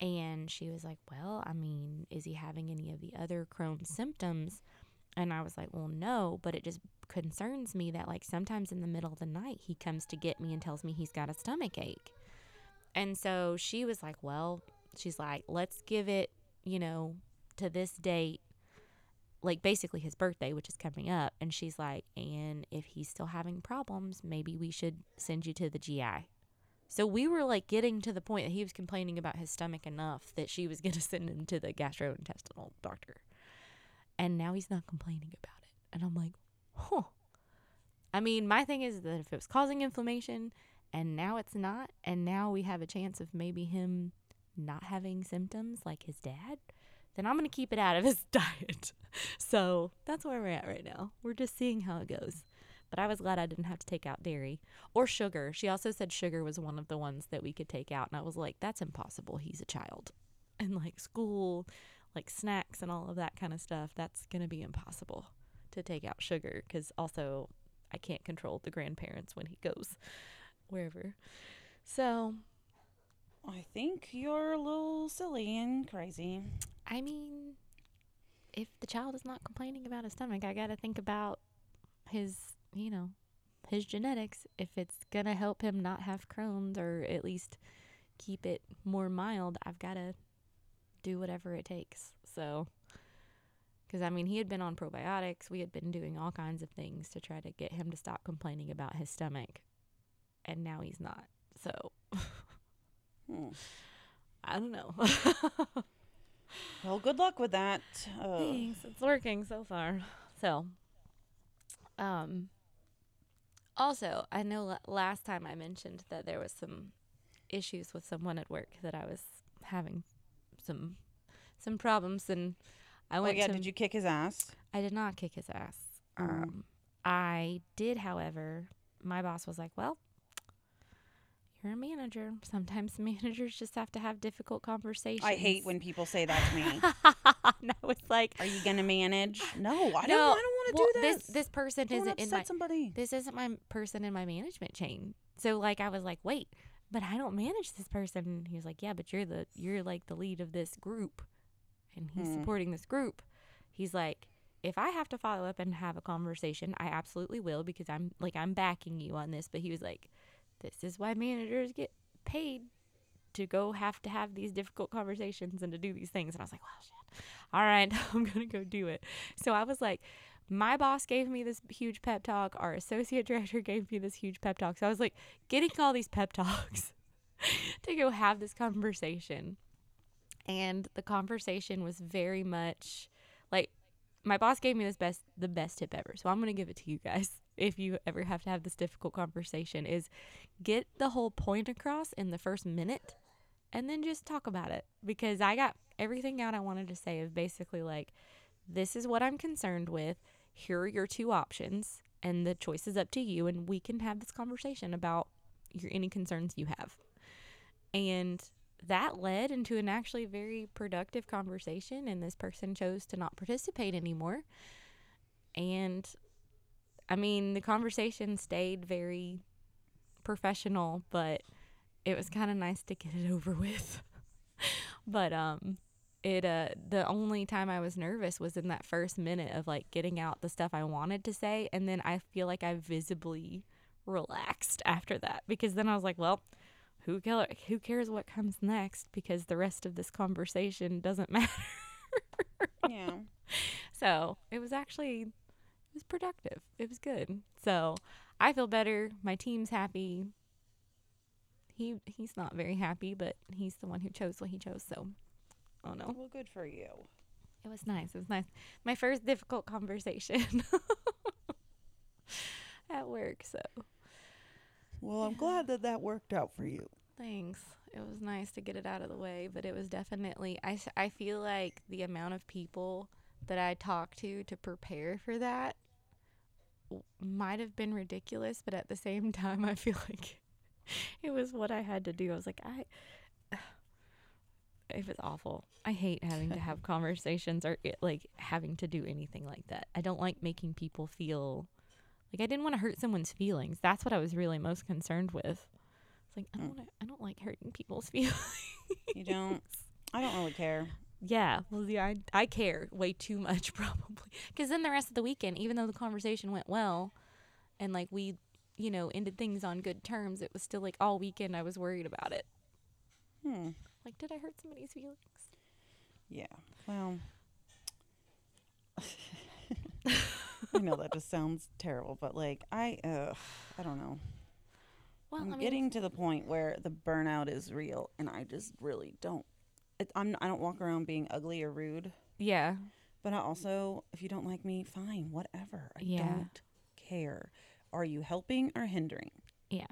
And she was like, "Well, I mean, is he having any of the other Crohn's symptoms?" And I was like, "Well, no, but it just concerns me that like sometimes in the middle of the night he comes to get me and tells me he's got a stomach ache." And so she was like, "Well, she's like, let's give it, you know, to this date, like basically his birthday, which is coming up. And she's like, and if he's still having problems, maybe we should send you to the GI. So we were like getting to the point that he was complaining about his stomach enough that she was going to send him to the gastrointestinal doctor. And now he's not complaining about it. And I'm like, huh. I mean, my thing is that if it was causing inflammation and now it's not, and now we have a chance of maybe him not having symptoms like his dad, then I'm going to keep it out of his diet. So that's where we're at right now. We're just seeing how it goes. But I was glad I didn't have to take out dairy or sugar. She also said sugar was one of the ones that we could take out. And I was like, that's impossible. He's a child. And like school, like snacks and all of that kind of stuff, that's going to be impossible to take out sugar because also I can't control the grandparents when he goes wherever. So I think you're a little silly and crazy. I mean, if the child is not complaining about his stomach, I got to think about his, you know, his genetics. If it's going to help him not have Crohn's or at least keep it more mild, I've got to do whatever it takes. So, because I mean, he had been on probiotics, we had been doing all kinds of things to try to get him to stop complaining about his stomach, and now he's not. So, Hmm. I don't know. Well, good luck with that. Uh, Thanks. It's working so far. So, um, also, I know la- last time I mentioned that there was some issues with someone at work that I was having some some problems, and I went. oh went yeah, to. did you kick his ass? I did not kick his ass. Oh. Um, I did, however. My boss was like, "Well, you're a manager. Sometimes managers just have to have difficult conversations." I hate when people say that to me. and I was like, Are you gonna manage? No, I don't. No, I don't want to well, do this. This this person Don't isn't in my somebody. this isn't my person in my management chain. So like I was like, wait, but I don't manage this person. And he was like, yeah, but you're the you're like the lead of this group, and he's Hmm. supporting this group. He's like, if I have to follow up and have a conversation, I absolutely will because I'm like I'm backing you on this. But he was like, this is why managers get paid to go have to have these difficult conversations and to do these things. And I was like, well, shit. All right, I'm gonna go do it. So I was like, my boss gave me this huge pep talk. Our associate director gave me this huge pep talk. So I was like getting all these pep talks to go have this conversation. And the conversation was very much like my boss gave me this best the best tip ever. So I'm going to give it to you guys if you ever have to have this difficult conversation is get the whole point across in the first minute and then just talk about it because I got everything out I wanted to say of basically like this is what I'm concerned with. Here are your two options and the choice is up to you and we can have this conversation about your any concerns you have. And that led into an actually very productive conversation and this person chose to not participate anymore. And I mean, the conversation stayed very professional, but it was kind of nice to get it over with. but um it uh the only time I was nervous was in that first minute of like getting out the stuff I wanted to say and then I feel like I visibly relaxed after that because then I was like, well, who care, who cares what comes next because the rest of this conversation doesn't matter. yeah. So, it was actually was productive. It was good. So, I feel better. My team's happy. He he's not very happy, but he's the one who chose what he chose. So, oh no. Well, good for you. It was nice. It was nice. My first difficult conversation at work. So, Well, I'm glad that that worked out for you. thanks. It was nice to get it out of the way, but it was definitely I, I feel like the amount of people that I talked to to prepare for that might have been ridiculous, but at the same time I feel like it was what I had to do. I was like, I it was awful. I hate having to have conversations or it, like having to do anything like that. I don't like making people feel like I didn't want to hurt someone's feelings. That's what I was really most concerned with. It's like I don't Mm. wanna, I don't like hurting people's feelings. You don't. I don't really care. Yeah, well, yeah, I, I care way too much probably. Because then the rest of the weekend, even though the conversation went well, and like we, you know, ended things on good terms, it was still like all weekend I was worried about it. Hmm. Like, did I hurt somebody's feelings? Yeah. Well, I know that just sounds terrible, but like I, uh, I don't know. Well, I'm I mean, getting to the point where the burnout is real, and I just really don't. It, I'm. I don't walk around being ugly or rude, yeah, but I also, if you don't like me, fine, whatever. I Yeah. don't care. Are you helping or hindering? yeah.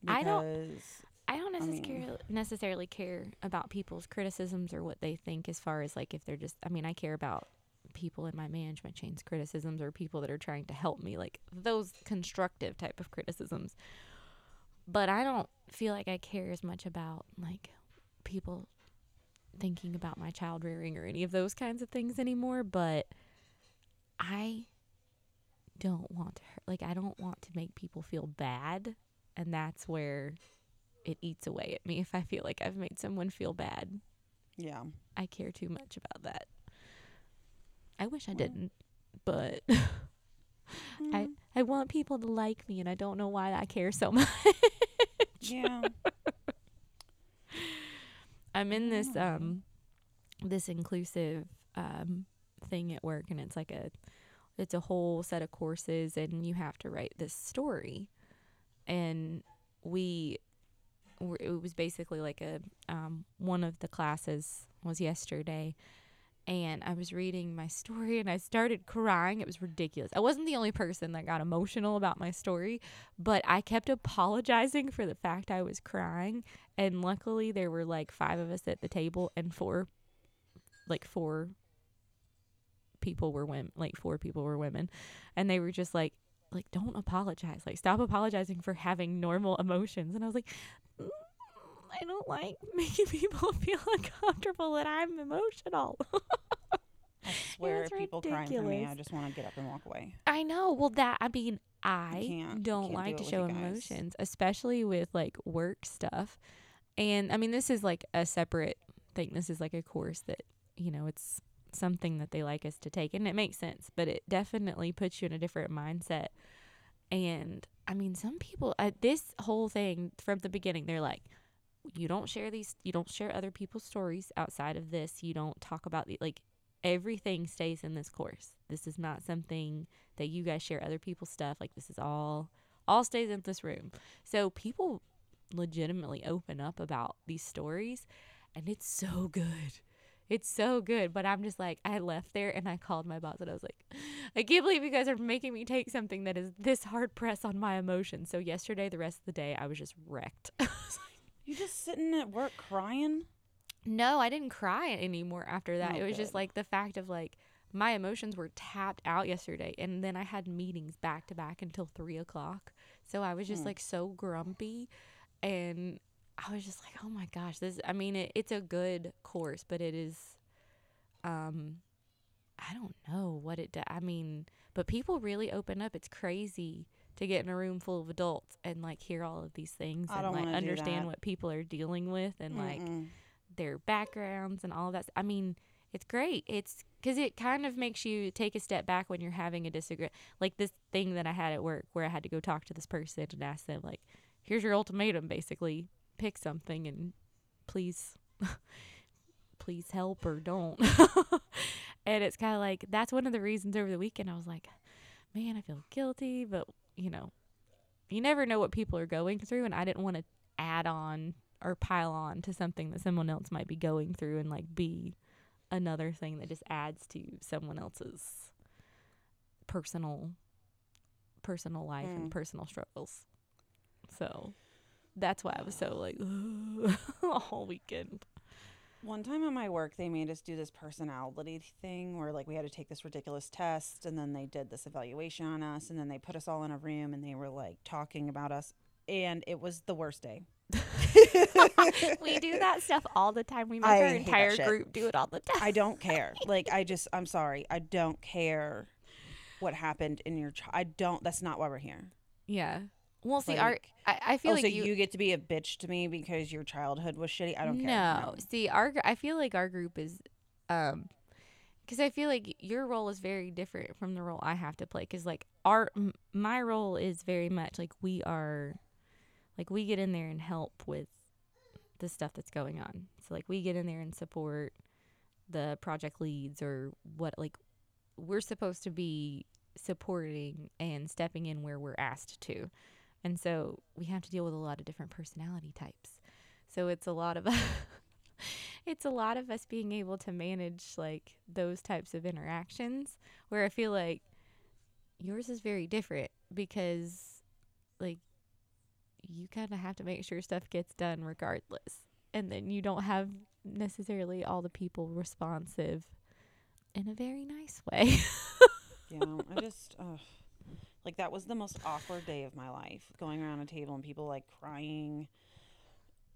Because I don't- I don't I mean- necessarily necessarily care about people's criticisms or what they think as far as like if they're just I mean I care about people in my management chain's criticisms or people that are trying to help me like those constructive type of criticisms. But I don't feel like I care as much about like people thinking about my child rearing or any of those kinds of things anymore, but I don't want to hurt like I don't want to make people feel bad and that's where it eats away at me if I feel like I've made someone feel bad. Yeah. I care too much about that. I wish I Well. didn't, but Mm, I I want people to like me and I don't know why I care so much. yeah. I'm in this Oh. um this inclusive um thing at work and it's like a it's a whole set of courses and you have to write this story and we it was basically like a um one of the classes was yesterday and I was reading my story and I started crying. It was ridiculous. I wasn't the only person that got emotional about my story, but I kept apologizing for the fact I was crying and luckily there were like five of us at the table and four like four people were women like four people were women and they were just like like don't apologize like stop apologizing for having normal emotions and i was like "Mm, i don't like making people feel uncomfortable that i'm emotional I swear, if people crying for me, I just want to get up and walk away. I know. Well, that I mean, I can't- don't can't like it to show emotions, especially with like work stuff. And I mean, this is like a separate thing. This is like a course that you know it's something that they like us to take, and it makes sense. But it definitely puts you in a different mindset. And I mean, some people uh, this whole thing from the beginning, they're like. You don't share these. You don't share other people's stories outside of this. You don't talk about the like everything stays in this course. This is not something that you guys share other people's stuff. Like this is all all stays in this room. So people legitimately open up about these stories and it's so good. It's so good. But I'm just like I left there and I called my boss and I was like, I can't believe you guys are making me take something that is this hard press on my emotions. So yesterday, the rest of the day, I was just wrecked. You just sitting at work crying? No, I didn't cry anymore after that. Oh, it was just like the fact of like my emotions were tapped out yesterday, and then I had meetings back to back until three o'clock. So I was just Hmm. like so grumpy, and I was just like, oh my gosh, this. I mean, it, it's a good course, but it is, um, I don't know what it. Do- I mean, but people really open up. It's crazy to get in a room full of adults and like hear all of these things I and like understand what people are dealing with and like Mm-mm. their backgrounds and all of that. I mean, it's great. It's because it kind of makes you take a step back when you're having a disagreement. Like this thing that I had at work where I had to go talk to this person and ask them, like, here's your ultimatum, basically. Pick something and please, please help or don't. and it's kind of like, that's one of the reasons over the weekend I was like, man, I feel guilty, but, you know, you never know what people are going through. And I didn't want to add on or pile on to something that someone else might be going through and like be another thing that just adds to someone else's personal personal life Mm. and personal struggles. So that's why I was so like all weekend. One time at my work, they made us do this personality thing where, like, we had to take this ridiculous test, and then they did this evaluation on us, and then they put us all in a room, and they were like talking about us, and it was the worst day. we do that stuff all the time. We make I our entire group do it all the time. I don't care. Like, I just, I'm sorry, I don't care what happened in your. Ch- I don't. That's not why we're here. yeah. Well, see, Like, our I, I feel oh, like so you, you, get to be a bitch to me because your childhood was shitty. I don't care. No, see, our I feel like our group is, um, because I feel like your role is very different from the role I have to play. Because like our m- my role is very much like we are, like we get in there and help with the stuff that's going on. So like we get in there and support the project leads or what like we're supposed to be supporting and stepping in where we're asked to. And so we have to deal with a lot of different personality types. So it's a lot of it's a lot of us being able to manage like those types of interactions where I feel like yours is very different because like you kind of have to make sure stuff gets done regardless. And then you don't have necessarily all the people responsive in a very nice way. Yeah, I just ugh. Like that was the most awkward day of my life. Going around a table and people like crying.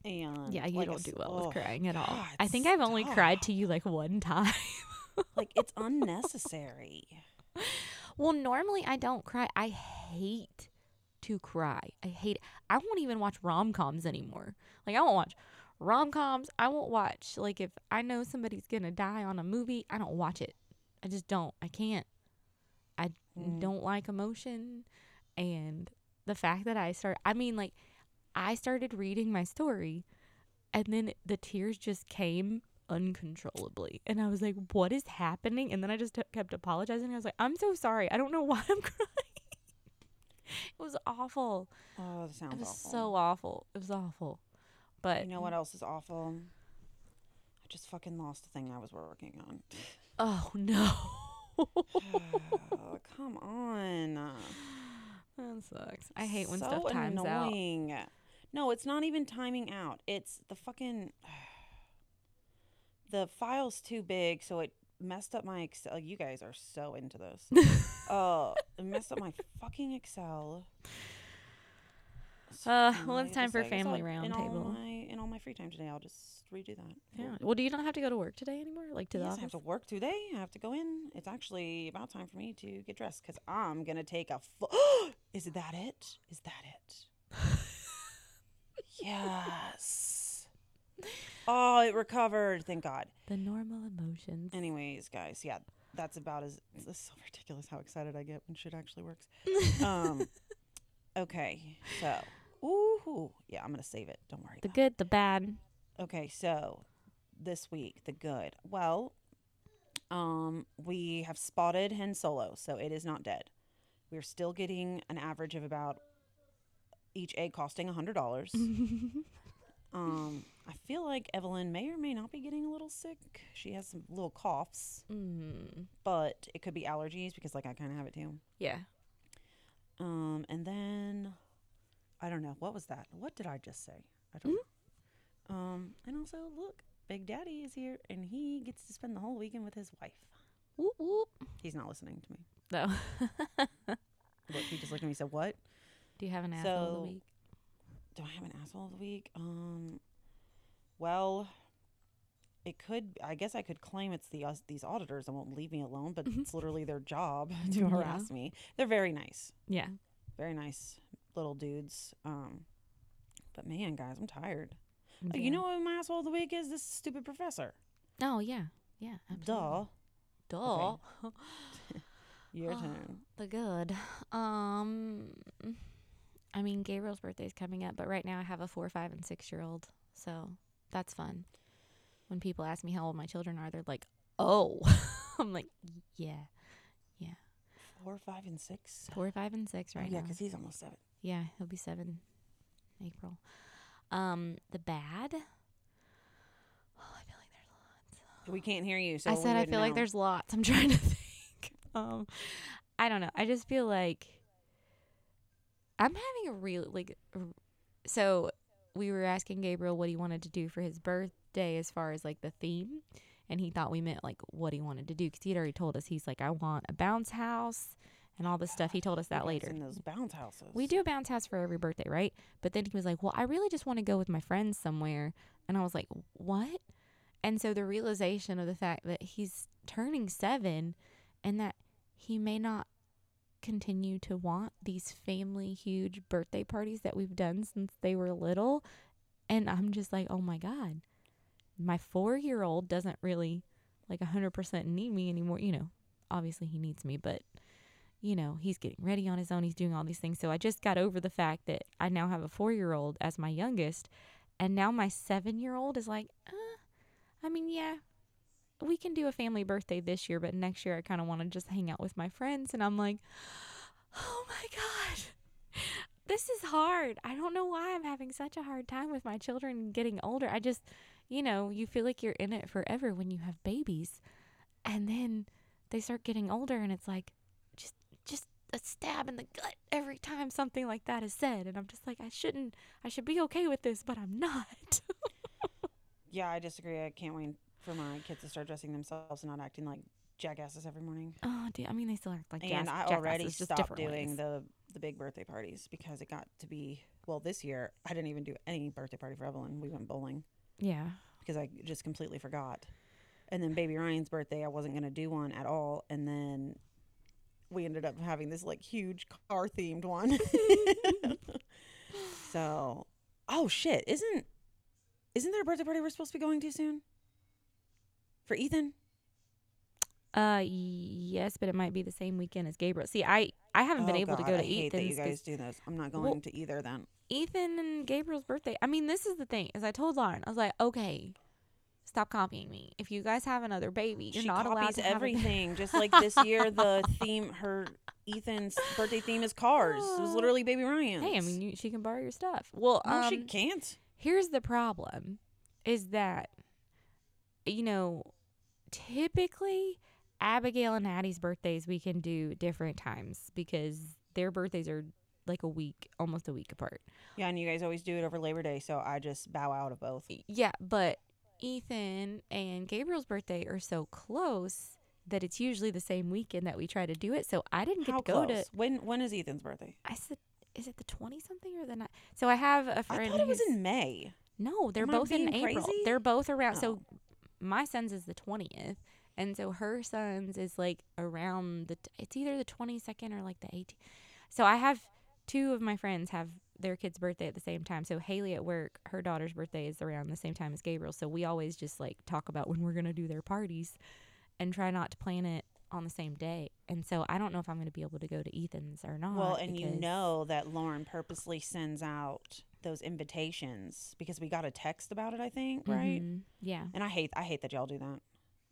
And yeah, you like, don't do well ugh, with oh, crying at all. God, I think I've only cried to you like one time. like it's unnecessary. Well, normally I don't cry. I hate to cry. I hate it. I won't even watch rom coms anymore. Like I won't watch rom coms. I won't watch like if I know somebody's gonna die on a movie, I don't watch it. I just don't. I can't. Mm. don't like emotion and the fact that I start I mean like I started reading my story and then the tears just came uncontrollably and I was like what is happening and then I just t- kept apologizing I was like I'm so sorry I don't know why I'm crying it was awful Oh, that sounds it was awful. so awful it was awful but You know what else is awful? I just fucking lost the thing I was working on. oh no oh, come on. that sucks I hate when so stuff times out annoying. No, it's not even timing out. It's the fucking the file's too big, so it messed up my Excel. You guys are so into this. uh, it messed up my fucking Excel. So Uh, well, it's time for say. I guess family roundtable. My in all my free time today, I'll just redo that. yeah well do you not have to go to work today anymore like to the yes, I have to work today. I have to go in. It's actually about time for me to get dressed because I'm gonna take a. Fu- Is that it? Is that it? yes. Oh, it recovered. Thank God. the normal emotions Anyways, guys, yeah, that's about as. It's so ridiculous how excited I get when shit actually works. Um. okay, so. Ooh, yeah, I'm gonna save it. Don't worry. the good the bad. Okay, so this week the good. Well, um, we have spotted Hen Solo, so it is not dead. We're still getting an average of about each egg costing a hundred dollars. um, I feel like Evelyn may or may not be getting a little sick. She has some little coughs, mm, but it could be allergies because like I kind of have it too. yeah Um, and then I don't know what was that. What did I just say? I don't. know. Um, and also look, Big Daddy is here, and he gets to spend the whole weekend with his wife. whoop whoop He's not listening to me. no Look, he just looked at me and said, "What? do you have an asshole of the week Do I have an asshole of the week? Um, well." It could. I guess I could claim it's the us, these auditors that won't leave me alone, but it's literally their job to Yeah. harass me. They're very nice. yeah very nice little dudes. Um, but man, guys, I'm tired. Like, You know what my asshole of the week is? This stupid professor. oh yeah yeah absolutely. Duh. duh Your Ah. turn. the good um i mean gabriel's birthday's coming up but right now i have a four five and six year old so that's fun when people ask me how old my children are they're like oh i'm like yeah yeah." Four, five, and six. four five and six, right yeah, now because he's almost seven. Yeah, he'll be seven April. Um, the bad. Oh, I feel like there's lots. We can't hear you. So I said I feel like there's lots. I'm trying to think. Um, I don't know. I just feel like I'm having a real like. So we were asking Gabriel what he wanted to do for his birthday as far as like the theme, and he thought we meant like what he wanted to do because he had already told us he's like I want a bounce house and all this stuff. He told us that later. in those bounce houses. We do a bounce house for every birthday, right? But then he was like, "Well, I really just want to go with my friends somewhere." And I was like, "What?" And so the realization of the fact that he's turning 7 and that he may not continue to want these family huge birthday parties that we've done since they were little, and I'm just like, "Oh my god. My 4-year-old doesn't really like 100% need me anymore, you know. Obviously he needs me, but you know, he's getting ready on his own. He's doing all these things. So I just got over the fact that I now have a four year old as my youngest. And now my seven year old is like, uh, I mean, yeah, we can do a family birthday this year, but next year I kind of want to just hang out with my friends. And I'm like, oh my God, this is hard. I don't know why I'm having such a hard time with my children getting older. I just, you know, you feel like you're in it forever when you have babies. And then they start getting older and it's like, stab in the gut every time something like that is said and i'm just like i shouldn't i should be okay with this but i'm not Yeah, I disagree. I can't wait for my kids to start dressing themselves and not acting like jackasses every morning. oh dude, i mean they still act like jackasses. and jazz, I jackasses, already just stopped doing ways. the the big birthday parties because it got to be well this year I didn't even do any birthday party for Evelyn. We went bowling yeah because I just completely forgot. And then baby Ryan's birthday I wasn't going to do one at all and then we ended up having this like huge car themed one. so, oh shit, isn't isn't there a birthday party we're supposed to be going to soon? For Ethan? Uh, yes, but it might be the same weekend as Gabriel. See, I I haven't been Oh, able to God, go I to hate that you guys do this. I'm not going Well- to either then. Ethan and Gabriel's birthday. I mean, this is the thing. As I told Lauren, I was like, okay, stop copying me. If you guys have another baby, you're she not allowed copies to everything. just like this year, the theme, her Ethan's birthday theme is cars. It was literally Baby Ryan. Hey, I mean, you, she can borrow your stuff. Well, no, um, she can't. here's the problem is that you know typically abigail and addie's birthdays we can do different times because their birthdays are like a week almost a week apart Yeah, and you guys always do it over Labor Day, so I just bow out of both. yeah but ethan and gabriel's birthday are so close that it's usually the same weekend that we try to do it so i didn't get How to go close? to When when is Ethan's birthday? i said is it the 20 something or the night so i have a friend I thought it was who's- in May. No, they're Am both in April. crazy? They're both around. So Oh. my son's is the twentieth, and so her son's is like around the. It's either the twenty second or like the eighteenth. So I have two of my friends have their kid's birthday at the same time. So Haley at work, her daughter's birthday is around the same time as Gabriel. So we always just like talk about when we're gonna do their parties, and try not to plan it on the same day. And so I don't know if I'm gonna be able to go to Ethan's or not. Well, and you know that Lauren purposely sends out those invitations because we got a text about it. I think right. Mhm. Yeah. And I hate I hate that y'all do that.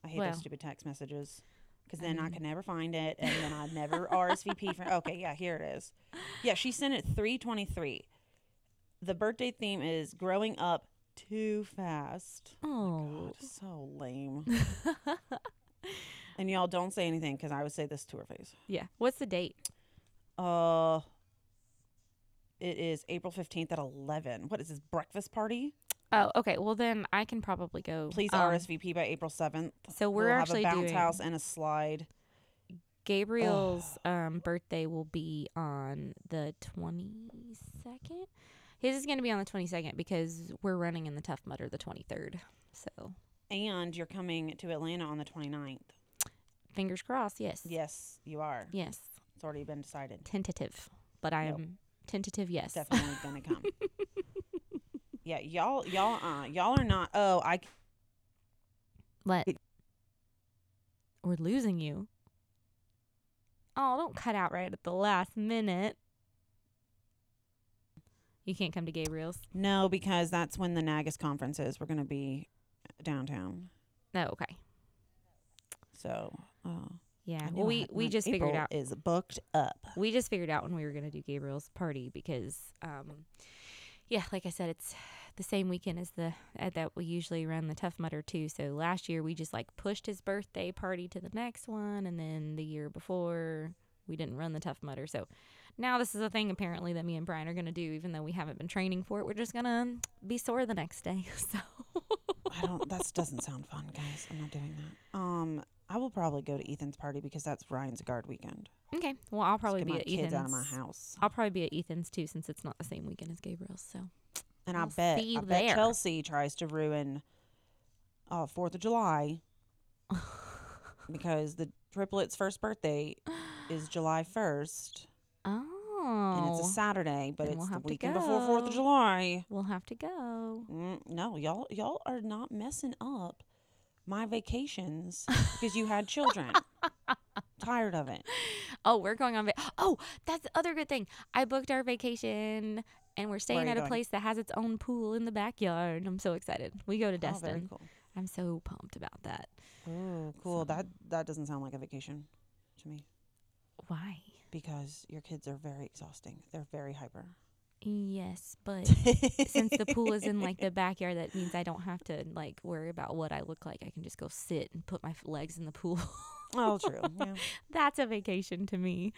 I hate Well. those stupid text messages because I then I mean- can never find it, and then I never RSVP for. Okay, yeah, here it is. Yeah, she sent it three twenty three. The birthday theme is growing up too fast. Oh. God, so lame. and y'all don't say anything because I would say this to her face. yeah. What's the date? Uh, it is April fifteenth at eleven. What is this breakfast party? Oh, okay. Well, then I can probably go. Please Um, RSVP by April seventh. So we're we'll actually have a bounce doing house and a slide. Gabriel's um, birthday will be on the twenty second. His is going to be on the twenty second because we're running in the Tough Mudder the twenty third. So And you're coming to Atlanta on the 29th. fingers crossed. Yes. Yes, you are. Yes. It's already been decided. Tentative, but I Nope. am tentative. Yes. Definitely gonna come. yeah, y'all, y'all, uh, y'all are not. Oh, I. c- What? We're losing you. Oh, don't cut out right at the last minute. You can't come to Gabriel's. No, because that's when the Nagus conference is. We're gonna be downtown. No, okay. So. Uh, Yeah. Well, we we just figured out is booked up. we just figured out when we were gonna do Gabriel's party because, um, yeah, like I said, it's the same weekend as the uh, that we usually run the Tough Mudder too. So last year we just like pushed his birthday party to the next one, and then the year before we didn't run the Tough Mudder. So now this is a thing apparently that me and Brian are gonna do, even though we haven't been training for it. We're just gonna be sore the next day. So I don't. That doesn't sound fun, guys. I'm not doing that. Um, I will probably go to Ethan's party because that's Ryan's guard weekend. Okay, well I'll probably be at Ethan's. out of my house. I'll probably be at Ethan's too, since it's not the same weekend as Gabriel's. So And I I'll bet, see I bet there. Chelsea tries to ruin uh, Fourth of July because the triplets' first birthday is July first, oh, and it's a Saturday, but then it's we'll the have to weekend before Fourth of go. July. We'll have to go. Mm, no, y'all, y'all are not messing up my vacations because you had children. Tired of it. Oh, we're going on. Va- oh, that's the other good thing. I booked our vacation, and we're staying at a going? place that has its own pool in the backyard. I'm so excited. We go to Oh, very Destin. cool. I'm so pumped about that. Oh, cool. So- That that doesn't sound like a vacation to me Why? because your kids are very exhausting. They're very hyper. Yes, but since the pool is in like the backyard, that means I don't have to like worry about what I look like. I can just go sit and put my legs in the pool. oh, true. Yeah. That's a vacation to me.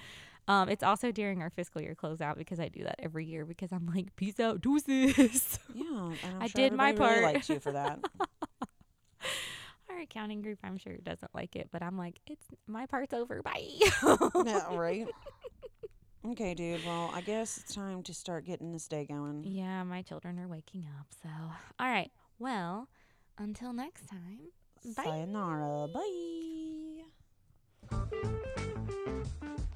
Um, it's also during our fiscal year closeout because I do that every year because I'm like, peace out, deuces. Yeah, and I sure did my part. really likes you for that. Our accounting group, I'm sure, doesn't like it, but I'm like, it's my part's over. Bye. yeah, right. Okay, dude. Well, I guess it's time to start getting this day going. yeah, my children are waking up. So, all right. Well, until next time. Bye. Sayonara. Bye. うん。